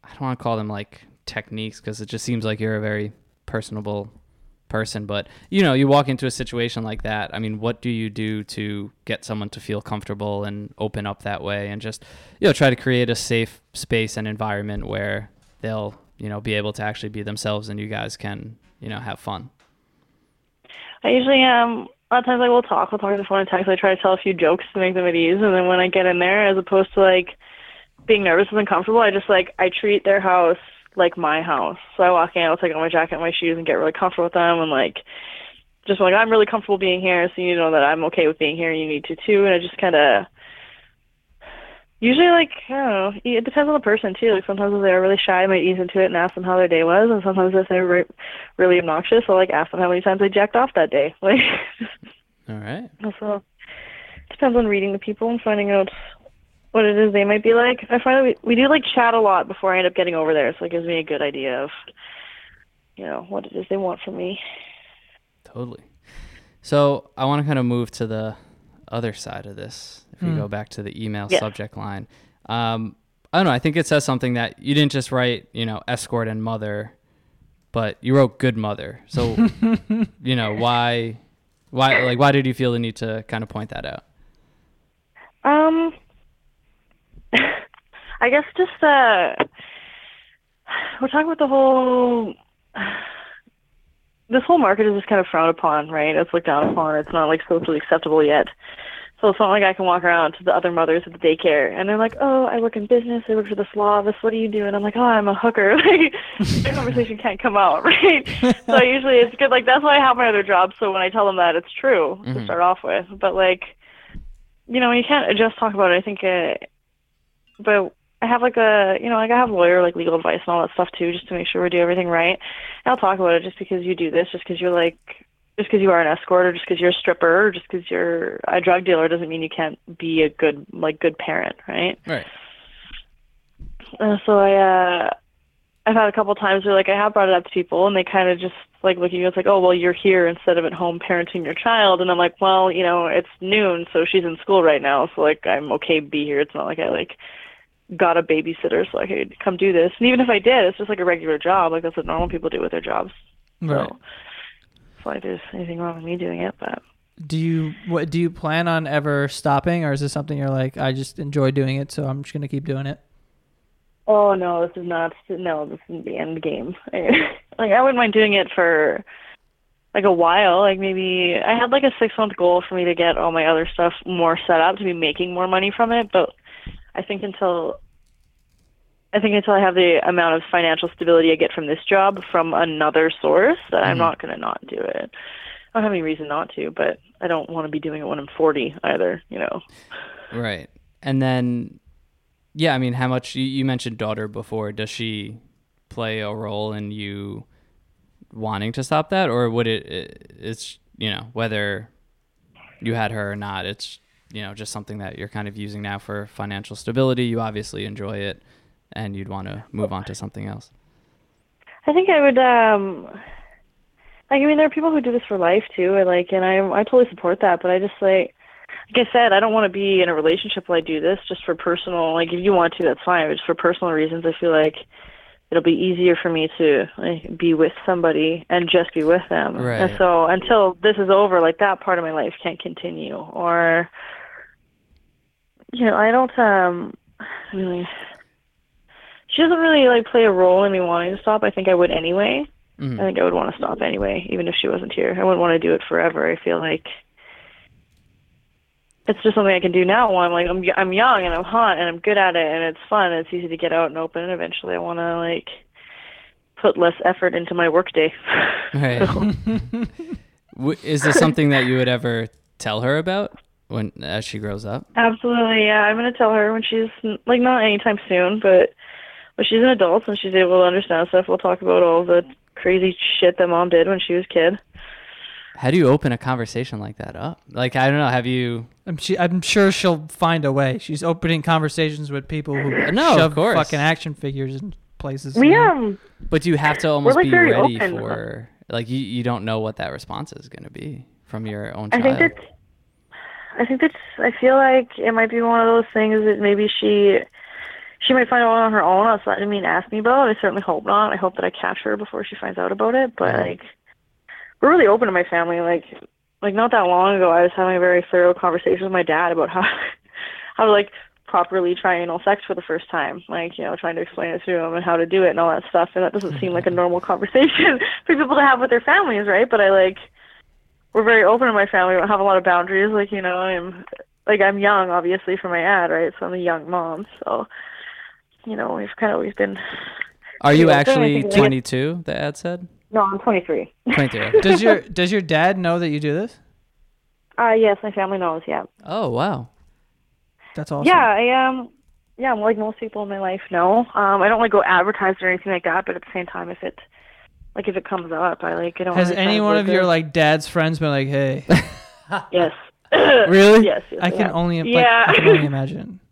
I don't want to call them like techniques because it just seems like you're a very personable person. But you know, you walk into a situation like that. I mean, what do you do to get someone to feel comfortable and open up that way, and just you know try to create a safe space and environment where they'll you know be able to actually be themselves and you guys can you know have fun. I usually um a lot of times I will talk, we'll talk on the phone and text. I try to tell a few jokes to make them at ease, and then when I get in there, as opposed to like being nervous and uncomfortable, I just like I treat their house like my house. So I walk in, I'll take off my jacket and my shoes and get really comfortable with them, and like just like I'm really comfortable being here, so you know that I'm okay with being here, and you need to too. And I just kind of usually like I don't know. It depends on the person too. Like sometimes if they're really shy, I might ease into it and ask them how their day was, and sometimes if they're re- really obnoxious, I'll like ask them how many times they jacked off that day. Like All right. so depends on reading the people and finding out what it is they might be like. I find that we, we do like chat a lot before I end up getting over there, so it gives me a good idea of you know what it is they want from me. Totally. So I want to kind of move to the other side of this. If we Hmm. go back to the email Yeah. subject line, um, I don't know. I think it says something that you didn't just write, you know, escort and mother, but you wrote good mother. So, you know, why, why, like, why did you feel the need to kind of point that out? Um, I guess just uh, we're talking about the whole. This whole market is just kind of frowned upon, right? It's looked down upon. It's not like socially acceptable yet. So it's not like I can walk around to the other mothers at the daycare and they're like, "Oh, I work in business. I work for the Slavis. What do you do?" And I'm like, "Oh, I'm a hooker." Like, the conversation can't come out, right? so usually it's good. Like that's why I have my other job. So when I tell them that, it's true to Mhm. start off with. But like, you know, you can't just talk about it. I think, uh, but I have like a, you know, like I have lawyer like legal advice and all that stuff too, just to make sure we do everything right. And I'll talk about it just because you do this, just because you're like, just because you are an escort, or just because you're a stripper, or just because you're a drug dealer, doesn't mean you can't be a good, like, good parent, right? Right. Uh, so I, uh, I've had a couple times where like I have brought it up to people and they kind of just like look at you. It's like, oh well, you're here instead of at home parenting your child, and I'm like, well, you know, it's noon, so she's in school right now, so like I'm okay to be here. It's not like I like got a babysitter so I could come do this. And even if I did, it's just like a regular job. Like that's what normal people do with their jobs. Right. So it's not like there's anything wrong with me doing it, but Do you what do you plan on ever stopping or is this something you're like I just enjoy doing it so I'm just going to keep doing it? Oh no, this is not. No, this isn't the end game. like I wouldn't mind doing it for like a while. Like maybe I had like a six month goal for me to get all my other stuff more set up to be making more money from it. But I think until I think until I have the amount of financial stability I get from this job from another source, that I'm Mhm. not going to not do it. I don't have any reason not to, but I don't want to be doing it when I'm 40 either. You know. Right. And then, yeah, I mean, how much you, mentioned daughter before? Does she play a role in you wanting to stop that, or would it? it it's you know whether you had her or not. It's you know just something that you're kind of using now for financial stability. You obviously enjoy it, and you'd want to move on to something else. I think I would um like I mean there are people who do this for life too, and like and I I totally support that, but I just like like I said, I don't want to be in a relationship while I do this just for personal like if you want to, that's fine. But just for personal reasons I feel like it'll be easier for me to like, be with somebody and just be with them. Right. And so until this is over, like that part of my life can't continue. Or you know, I don't um really. She doesn't really like play a role in me wanting to stop. I think I would anyway. Mhm. I think I would want to stop anyway, even if she wasn't here. I wouldn't want to do it forever. I feel like it's just something I can do now. While I'm like I'm I'm young and I'm hot and I'm good at it and it's fun. And it's easy to get out and open. And eventually, I want to like put less effort into my workday. Right. Is this something that you would ever tell her about when as she grows up? Absolutely, yeah. I'm gonna tell her when she's like not anytime soon, but when she's an adult and she's able to understand stuff, we'll talk about all the crazy shit that mom did when she was a kid. How do you open a conversation like that up? Like I don't know. Have you? I'm, she, I'm sure she'll find a way. She's opening conversations with people who No, of shove course. fucking action figures in places. We you um But you have to almost like, be ready open. for like you. You don't know what that response is going to be from your own I child. think that I think that's I feel like it might be one of those things that maybe she she might find out on her own. What I mean ask me about. It. I certainly hope not. I hope that I catch her before she finds out about it. But Mhm. like we're really open to my family. Like like not that long ago I was having a very thorough conversation with my dad about how how to like properly try anal sex for the first time. Like, you know, trying to explain it to him and how to do it and all that stuff. And that doesn't seem like a normal conversation for people to have with their families, right? But I like we're very open in my family. We don't have a lot of boundaries. Like, you know, I'm like I'm young, obviously, for my ad, right? So I'm a young mom. So, you know, we've kind of always been. Are you actually 22? The ad said No, I'm 23. 23. Does your does your dad know that you do this? Uh, yes, my family knows. Yeah. oh wow. That's awesome. Yeah, I um, yeah, like most people in my life know. Um, I don't like go advertise or anything like that, but at the same time, if it, like, if it comes up, I like. I don't. Has really any one of your it. like dad's friends been like, "Hey"? Yes. Really? Yes. yes I can yeah. only like, Yeah. I can only imagine.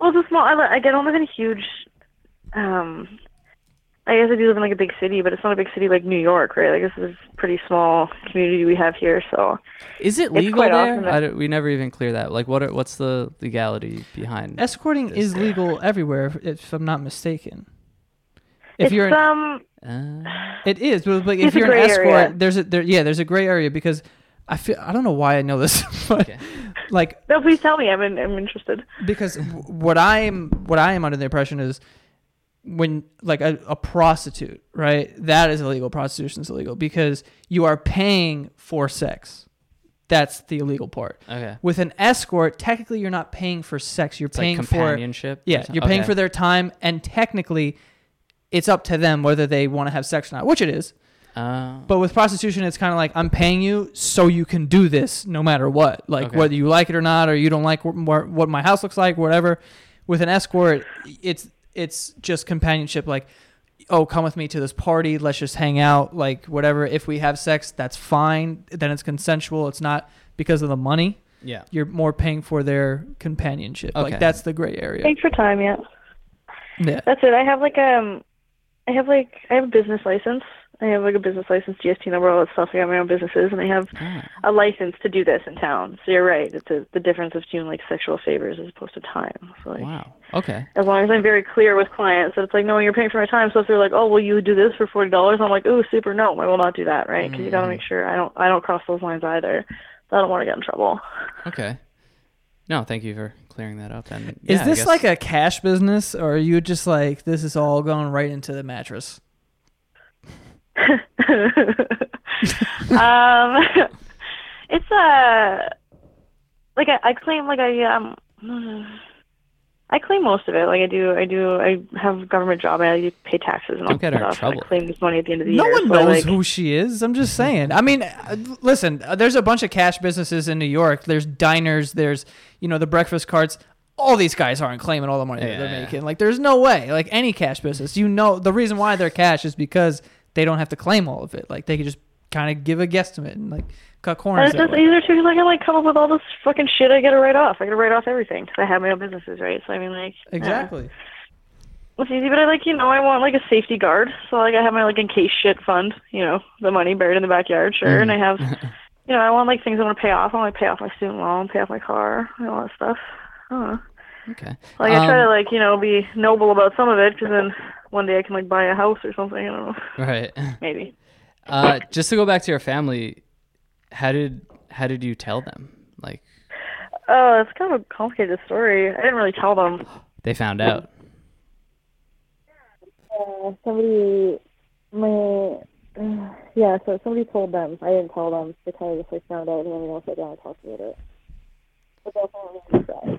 Well, it's a small. I, li- I don't live in a huge. Um, I guess I do live in like a big city, but it's not a big city like New York, right? Like this is a pretty small community we have here, so Is it legal quite there? that- I don't- we never even clear that. Like, what? Are, what's the legality behind? Escorting This- is legal everywhere, if, if I'm not mistaken. If it's you're, an, um, Uh, it is, but like if you're an escort, area. there's a there, yeah, there's a gray area because I feel I don't know why I know this, but Okay. like no, please tell me. I'm in, I'm interested. because what I am what I am under the impression is when like a, a prostitute, right? That is illegal. Prostitution is illegal because you are paying for sex. That's the illegal part. okay. With an escort, technically you're not paying for sex. You're It's like paying for companionship. or yeah, you're paying Okay. for their time, and technically, it's up to them whether they want to have sex or not, which it is. Oh. But with prostitution, it's kind of like I'm paying you so you can do this no matter what, like Okay. whether you like it or not, or you don't like wh- wh- what my house looks like, whatever. With an escort, it's it's just companionship, like. Oh, come with me to this party. Let's just hang out. Like, whatever. If we have sex, that's fine. Then it's consensual. It's not because of the money. yeah. You're more paying for their companionship. Okay. Like, that's the gray area. Thanks for time. Yeah, Yeah. that's it. I have like um, I have like I have a business license. I have like a business license, GST number, all that stuff. I got my own businesses, and I have Ah. a license to do this in town. So you're right. It's a, the difference between like sexual favors as opposed to time. So like, Wow. Okay. as long as I'm very clear with clients that it's like, no, you're paying for my time. So if they're like, oh, will you do this for forty dollars? I'm like, oh, super, no, I will not do that, right? Because you got to make sure I don't, I don't cross those lines either. So I don't want to get in trouble. Okay. No, thank you for clearing that up. And Is yeah, I this guess- like a cash business, or are you just like this is all going right into the mattress? um, it's a like I, I claim like I um. I claim most of it. Like I do, I do. I have a government job and I do pay taxes and all Don't get that her in stuff. and trouble. I claim this money at the end of the No year. one so knows like, who she is. I'm just saying. I mean, uh, listen. uh, There's a bunch of cash businesses in New York. There's diners. There's you know the breakfast carts. All these guys aren't claiming all the money that they're yeah. making. Like, there's no way. Like any cash business, you know, the reason why they're cash is because they don't have to claim all of it. Like they can just kind of give a guesstimate and like cut corners. it's just easier too because I can like come up with all this fucking shit I gotta write off. I gotta write off everything 'cause I have my own businesses, right? So I mean, like yeah. Exactly. it's easy. But I like, you know, I want like a safety guard. So like I have my like in case shit fund, you know, the money buried in the backyard, sure. And I have, you know, I want like things I want to pay off. I want to pay off my student loan, pay off my car, and all that stuff. I don't know. Okay. Like I try Um, to like you know be noble about some of it, because then one day I can like buy a house or something. I don't know. Right. Maybe. Uh, just to go back to your family, how did how did you tell them? Like Oh, it's kind of a complicated story. I didn't really tell them. they found out. Uh, somebody, my, uh, yeah, so somebody told them. I didn't tell them. They kind of just found out and then we all sat down and talked about it. But definitely a surprise.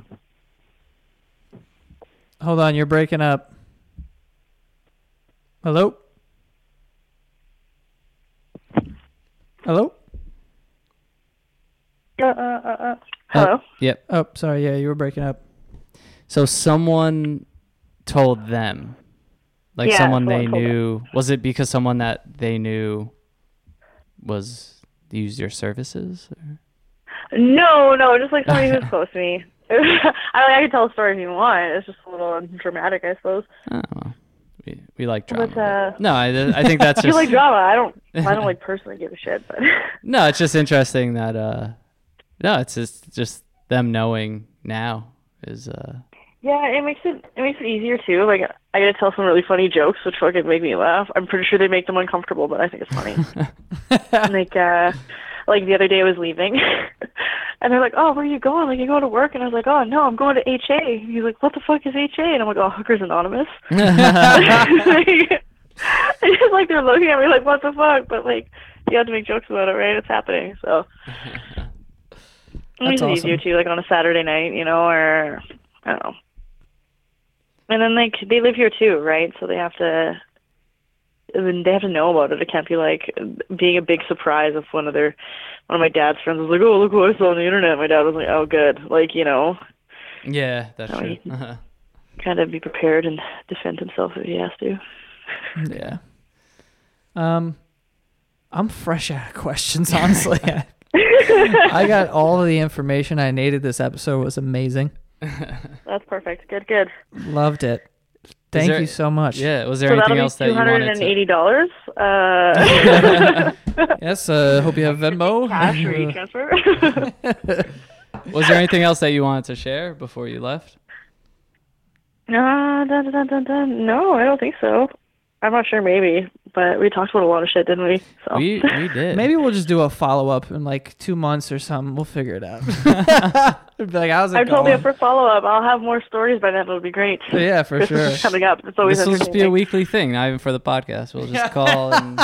Hold on, you're breaking up. Hello? Hello? Uh, uh, uh, uh. Hello? Yep. Oh, sorry. Yeah, you were breaking up. So someone told them, like Yeah, someone they someone told them. knew. Was it because someone that they knew was used your services? Or? No, no, just like somebody who's close to me. I mean, I could tell a story if you want. It's just a little dramatic, I suppose. Oh, well, we we like drama. But, uh, no, I, I think that's you just like drama. I don't. I don't like personally give a shit, but no. It's just interesting that uh, no, it's just just them knowing now is uh, yeah, it makes it it makes it easier too. Like I gotta tell some really funny jokes, which fucking make me laugh. I'm pretty sure they make them uncomfortable, but I think it's funny. like uh like the other day I was leaving and they're like, Oh, where are you going? Like you go to work and I was like, Oh no, I'm going to HA He's like, What the fuck is HA? And I'm like, Oh, Hookers Anonymous It's just like they're looking at me like, What the fuck? But like you have to make jokes about it, right? It's happening, so it makes it awesome. easier too, like on a Saturday night, you know, or I don't know. And then like they live here too, right? So they have to and then they have to know about it. It can't be like being a big surprise if one of their one of my dad's friends was like, "Oh, look what I saw on the internet." My dad was like, "Oh, good." Like you know, yeah, that's Oh, true. he- kind of be prepared and defend himself if he has to. Yeah. Um, I'm fresh out of questions, honestly. I got all of the information I needed. This episode was amazing. That's perfect. Good, good. Loved it. Thank there- you so much. yeah. Was there so anything else that you hundred wanted and to? eighty dollars. Uh, Yes. Uh, hope you have Venmo. cash or e-transfer. Was there anything else that you wanted to share before you left? Uh, dun, dun, dun, dun. No, I don't think so. I'm not sure. Maybe, but we talked about a lot of shit, didn't we? So. We we did. Maybe we'll just do a follow up in like two months or something. We'll figure it out. Be like, how's it I'm totally going? up for follow up. I'll have more stories by then. It'll be great. yeah, for Christmas sure. is coming up. It's always This will just be a weekly thing, not even for the podcast. We'll just call and.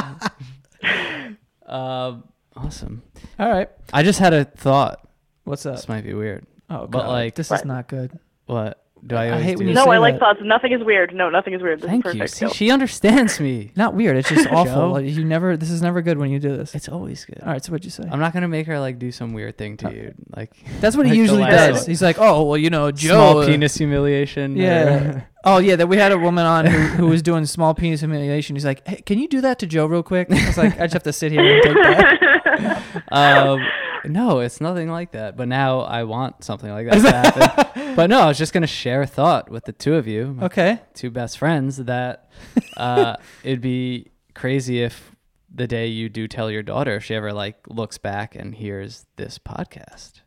Um, awesome. All right. I just had a thought. What's up? This might be weird. Oh, God. but, like- this is What? not good. What do I? I hate when you No, say I like that. thoughts. Nothing is weird. No, nothing is weird. This Thank is you. perfect. See, she understands me. Not weird. It's just awful. Joe? Like, you never. This is never good when you do this. It's always good. All right. So what'd you say? I'm not gonna make her like do some weird thing to you, like That's what he like the usually last does. one. He's like, oh well, you know, Joe. small uh, penis humiliation. Yeah. Oh yeah, that we had a woman on who, who was doing small penis humiliation. He's like, hey, can you do that to Joe real quick? I was like, I just have to sit here and take that. um, no, it's nothing like that. But now I want something like that to happen. but no, I was just gonna share a thought with the two of you, my Okay. two best friends, that uh, it'd be crazy if the day you do tell your daughter, if she ever like looks back and hears this podcast.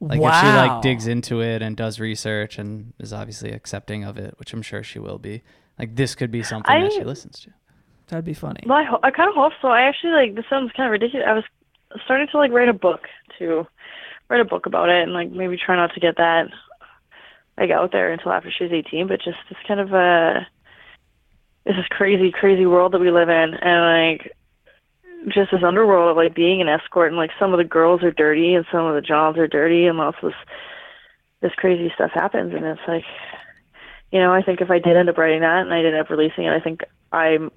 Like if she like digs into it and does research and is obviously accepting of it, which I'm sure she will be. Like this could be something that she listens to. That'd be funny. Well, I, ho- I kind of hope so. I actually like this sounds kind of ridiculous. I was starting to like write a book to write a book about it and like maybe try not to get that like out there until after she's 18. But just this kind of a uh this is crazy, crazy world that we live in, and like just this underworld of like being an escort, and like some of the girls are dirty and some of the jobs are dirty, and lots of this this crazy stuff happens, and it's like. You know, I think if I did end up writing that and I did end up releasing it, I think I'm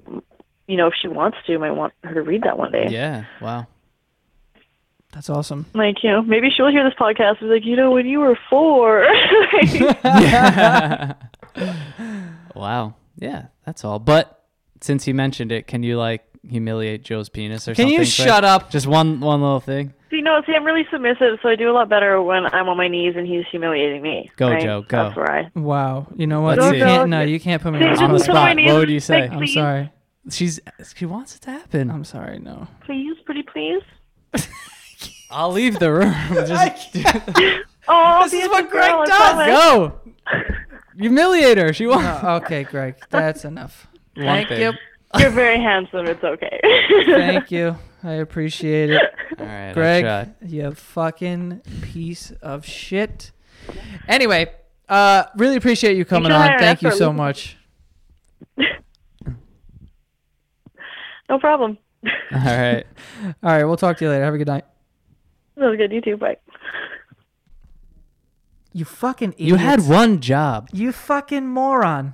you know, if she wants to, I might want her to read that one day. Yeah. Wow. That's awesome. Like, you know, maybe she'll hear this podcast and be like, you know, when you were four. wow. Yeah, that's all. But since you mentioned it, can you like humiliate Joe's penis or Can something? you quick? shut up? Just one one little thing. see, no, see, I'm really submissive, so I do a lot better when I'm on my knees and he's humiliating me. Go, right? Joe, go. That's where I. Wow. You know what? Let's you can't. No, you can't put me See, on, on the the on my spot. knees What and would you say, say? I'm sorry. She's she wants it to happen. I'm sorry. No. please, pretty please. I'll leave the room. Just, Oh, This is what Greg does. Go. Humiliate her. She won. No, okay, Greg, that's enough. One Thank thing. you. You're very handsome. It's okay. Thank you. I appreciate it. All right, I Greg, tried. you fucking piece of shit. Anyway, uh, really appreciate you coming can on. Thank you so much. no problem. All right. All right, we'll talk to you later. Have a good night. That was good. You too. Bye. You fucking idiot. You had one job. You fucking moron.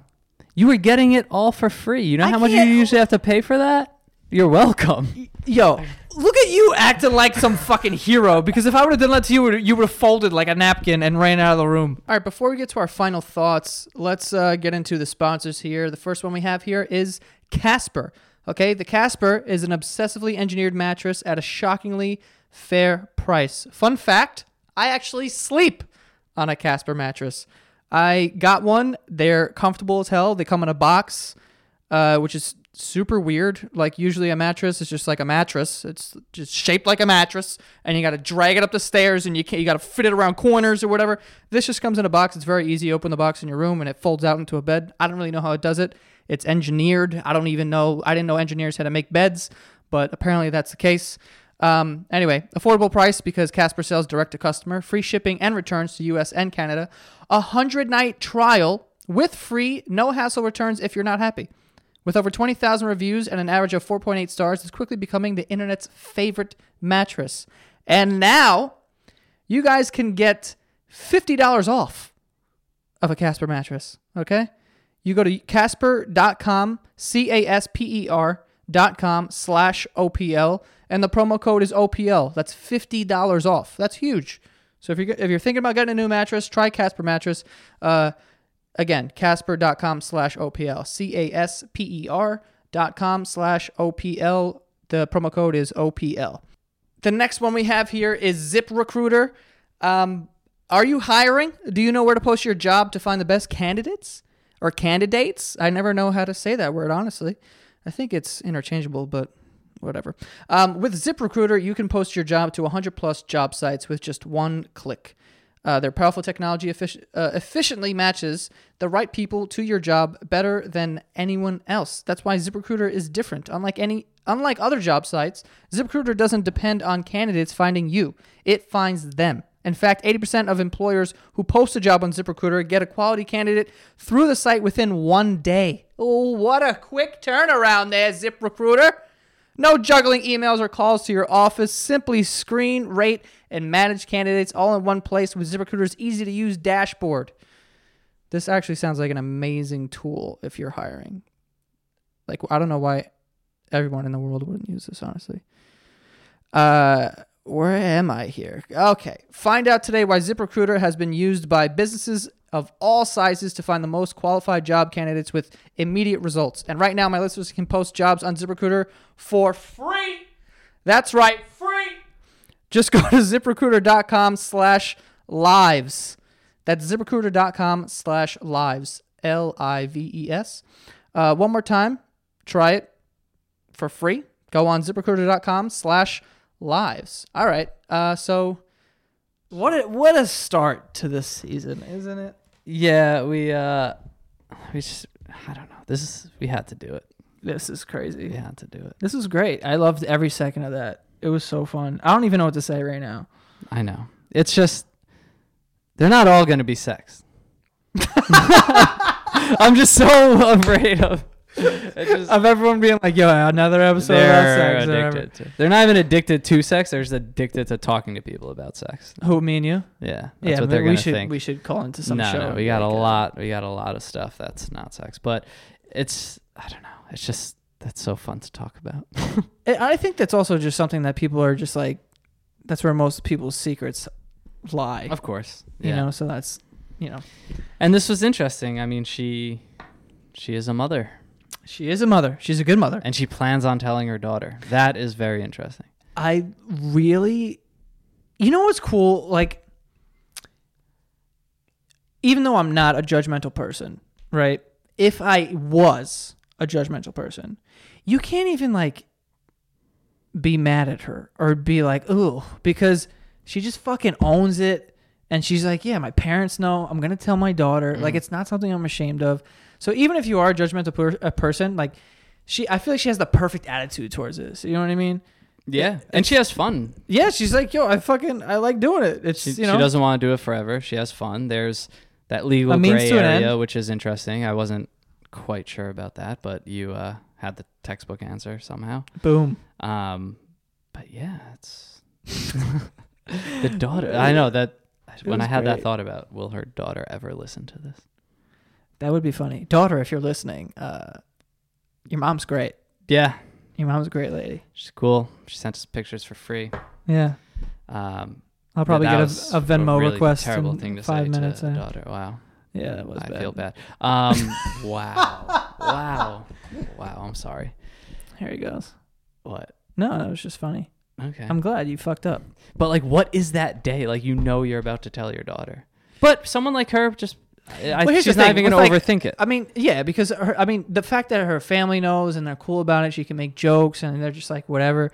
You were getting it all for free. You know I how much you can't- usually have to pay for that? You're welcome. Yo, look at you acting like some fucking hero. Because if I would have done that to you, you would have folded like a napkin and ran out of the room. All right, before we get to our final thoughts, let's uh, get into the sponsors here. The first one we have here is Casper. Okay, the Casper is an obsessively engineered mattress at a shockingly fair price. Fun fact I actually sleep on a Casper mattress. I got one. They're comfortable as hell. They come in a box, uh, which is super weird. Like usually a mattress is just like a mattress. It's just shaped like a mattress, and you got to drag it up the stairs, and you you got to fit it around corners or whatever. This just comes in a box. It's very easy. Open the box in your room, and it folds out into a bed. I don't really know how it does it. It's engineered. I don't even know. I didn't know engineers had to make beds, but apparently that's the case. Um, anyway, affordable price because Casper sells direct to customer, free shipping and returns to US and Canada, a 100 night trial with free, no hassle returns if you're not happy. With over 20,000 reviews and an average of 4.8 stars, it's quickly becoming the internet's favorite mattress. And now, you guys can get $50 off of a Casper mattress, okay? You go to casper.com, C A S P E R dot com slash OPL, and the promo code is OPL. That's $50 off. That's huge. So if you're, if you're thinking about getting a new mattress, try Casper mattress. Uh, again, casper.com slash OPL. C A S P E R dot com slash OPL. The promo code is OPL. The next one we have here is ZipRecruiter. Um, are you hiring? Do you know where to post your job to find the best candidates or candidates? I never know how to say that word, honestly. I think it's interchangeable, but whatever. Um, with ZipRecruiter, you can post your job to 100 plus job sites with just one click. Uh, their powerful technology effic- uh, efficiently matches the right people to your job better than anyone else. That's why ZipRecruiter is different. Unlike any, unlike other job sites, ZipRecruiter doesn't depend on candidates finding you; it finds them. In fact, 80% of employers who post a job on ZipRecruiter get a quality candidate through the site within one day. Oh, what a quick turnaround there, ZipRecruiter! No juggling emails or calls to your office. Simply screen, rate, and manage candidates all in one place with ZipRecruiter's easy to use dashboard. This actually sounds like an amazing tool if you're hiring. Like, I don't know why everyone in the world wouldn't use this, honestly. Uh, where am I here? Okay. Find out today why ZipRecruiter has been used by businesses of all sizes to find the most qualified job candidates with immediate results. And right now, my listeners can post jobs on ZipRecruiter for free. That's right, free. Just go to ziprecruiter.com slash lives. That's ziprecruiter.com slash lives. L I V E S. Uh, one more time, try it for free. Go on ziprecruiter.com slash lives. All right. Uh, so what a, what a start to this season, isn't it? Yeah, we uh we just I don't know. This is we had to do it. This is crazy. We had to do it. This was great. I loved every second of that. It was so fun. I don't even know what to say right now. I know. It's just they're not all going to be sex. I'm just so afraid of just, Of everyone being like, yo, another episode they're sex. or addicted to. They're not even addicted to sex. They're just addicted to talking to people about sex. Who, me and you? Yeah, that's yeah, what they're we should think. we should call into some no, show. no, we got a like, uh, lot. We got a lot of stuff that's not sex, but it's I don't know. It's just that's so fun to talk about. I I think that's also just something that people are just like. That's where most people's secrets lie. of course, You know, so that's you know, And this was interesting. I mean, she she is a mother, she is a mother. She's a good mother. and she plans on telling her daughter. That is very interesting. I really, you know what's cool? Like, even though I'm not a judgmental person, right? If I was a judgmental person, you can't even like be mad at her or be like, ooh, because she just fucking owns it And she's like, "Yeah, my parents know. I'm gonna tell my daughter. Like, Mhm. it's not something I'm ashamed of." So even if you are a judgmental per- a person, like she, I feel like she has the perfect attitude towards this. You know what I mean? Yeah, and she has fun. Yeah, she's like, "Yo, I fucking, I like doing it." It's She, you know, she doesn't want to do it forever. She has fun. There's that legal gray area, end. which is interesting. I wasn't quite sure about that, but you uh, had the textbook answer somehow. boom. Um, but yeah, it's the daughter. I know that when I had great. that thought about, will her daughter ever listen to this? That would be funny, daughter. If you're listening, uh, your mom's great. Yeah, Your mom's a great lady. she's cool. She sent us pictures for free. Yeah, Um, I'll probably get a, a Venmo really request Terrible in thing to five say minutes. to a daughter. Wow. yeah, that was I bad. feel bad. Um, wow, wow, wow. I'm sorry. Here he goes. What? No, that was just funny. Okay. I'm glad you fucked up. but like, what is that day? Like, you know, you're about to tell your daughter. But someone like her, just I, Well, she's not even gonna overthink it. I mean, yeah, because her, I mean, the fact that her family knows and they're cool about it, she can make jokes and they're just like whatever.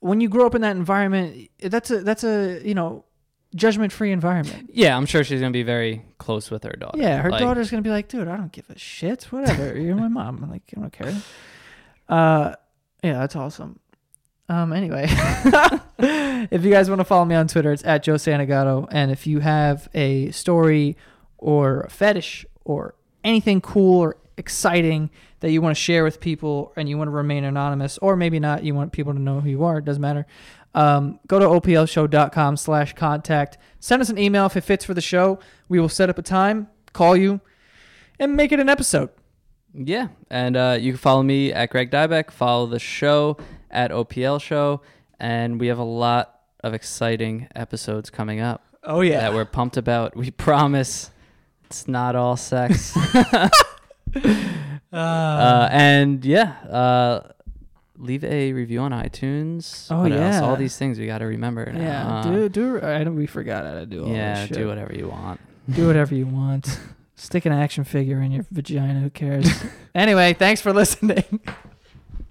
When you grow up in that environment, that's a that's a you know judgment-free environment. yeah, I'm sure she's gonna be very close with her daughter. Yeah, her Like, daughter's gonna be like, dude, I don't give a shit. Whatever, you're my mom. I'm like, I don't care. Uh, yeah, that's awesome. Um, anyway, if you guys want to follow me on Twitter, it's at Joe Santagato. And if you have a story or a fetish or anything cool or exciting that you want to share with people and you want to remain anonymous, or maybe not, you want people to know who you are, it doesn't matter. Um, go to oplshow.com slash contact. Send us an email if it fits for the show. We will set up a time, call you, and make it an episode. Yeah, and uh, you can follow me at Greg Dybec. Follow the show at OPL Show, and we have a lot of exciting episodes coming up Oh, yeah. that we're pumped about. We promise it's not all sex. uh, and yeah, uh, leave a review on iTunes. Oh, What else? yeah. All these things we got to remember. Now. Yeah, Uh, do do. I don't. We forgot how to do all yeah, this shit. do whatever you want. Do whatever you want. Stick an action figure in your vagina. Who cares? anyway, thanks for listening.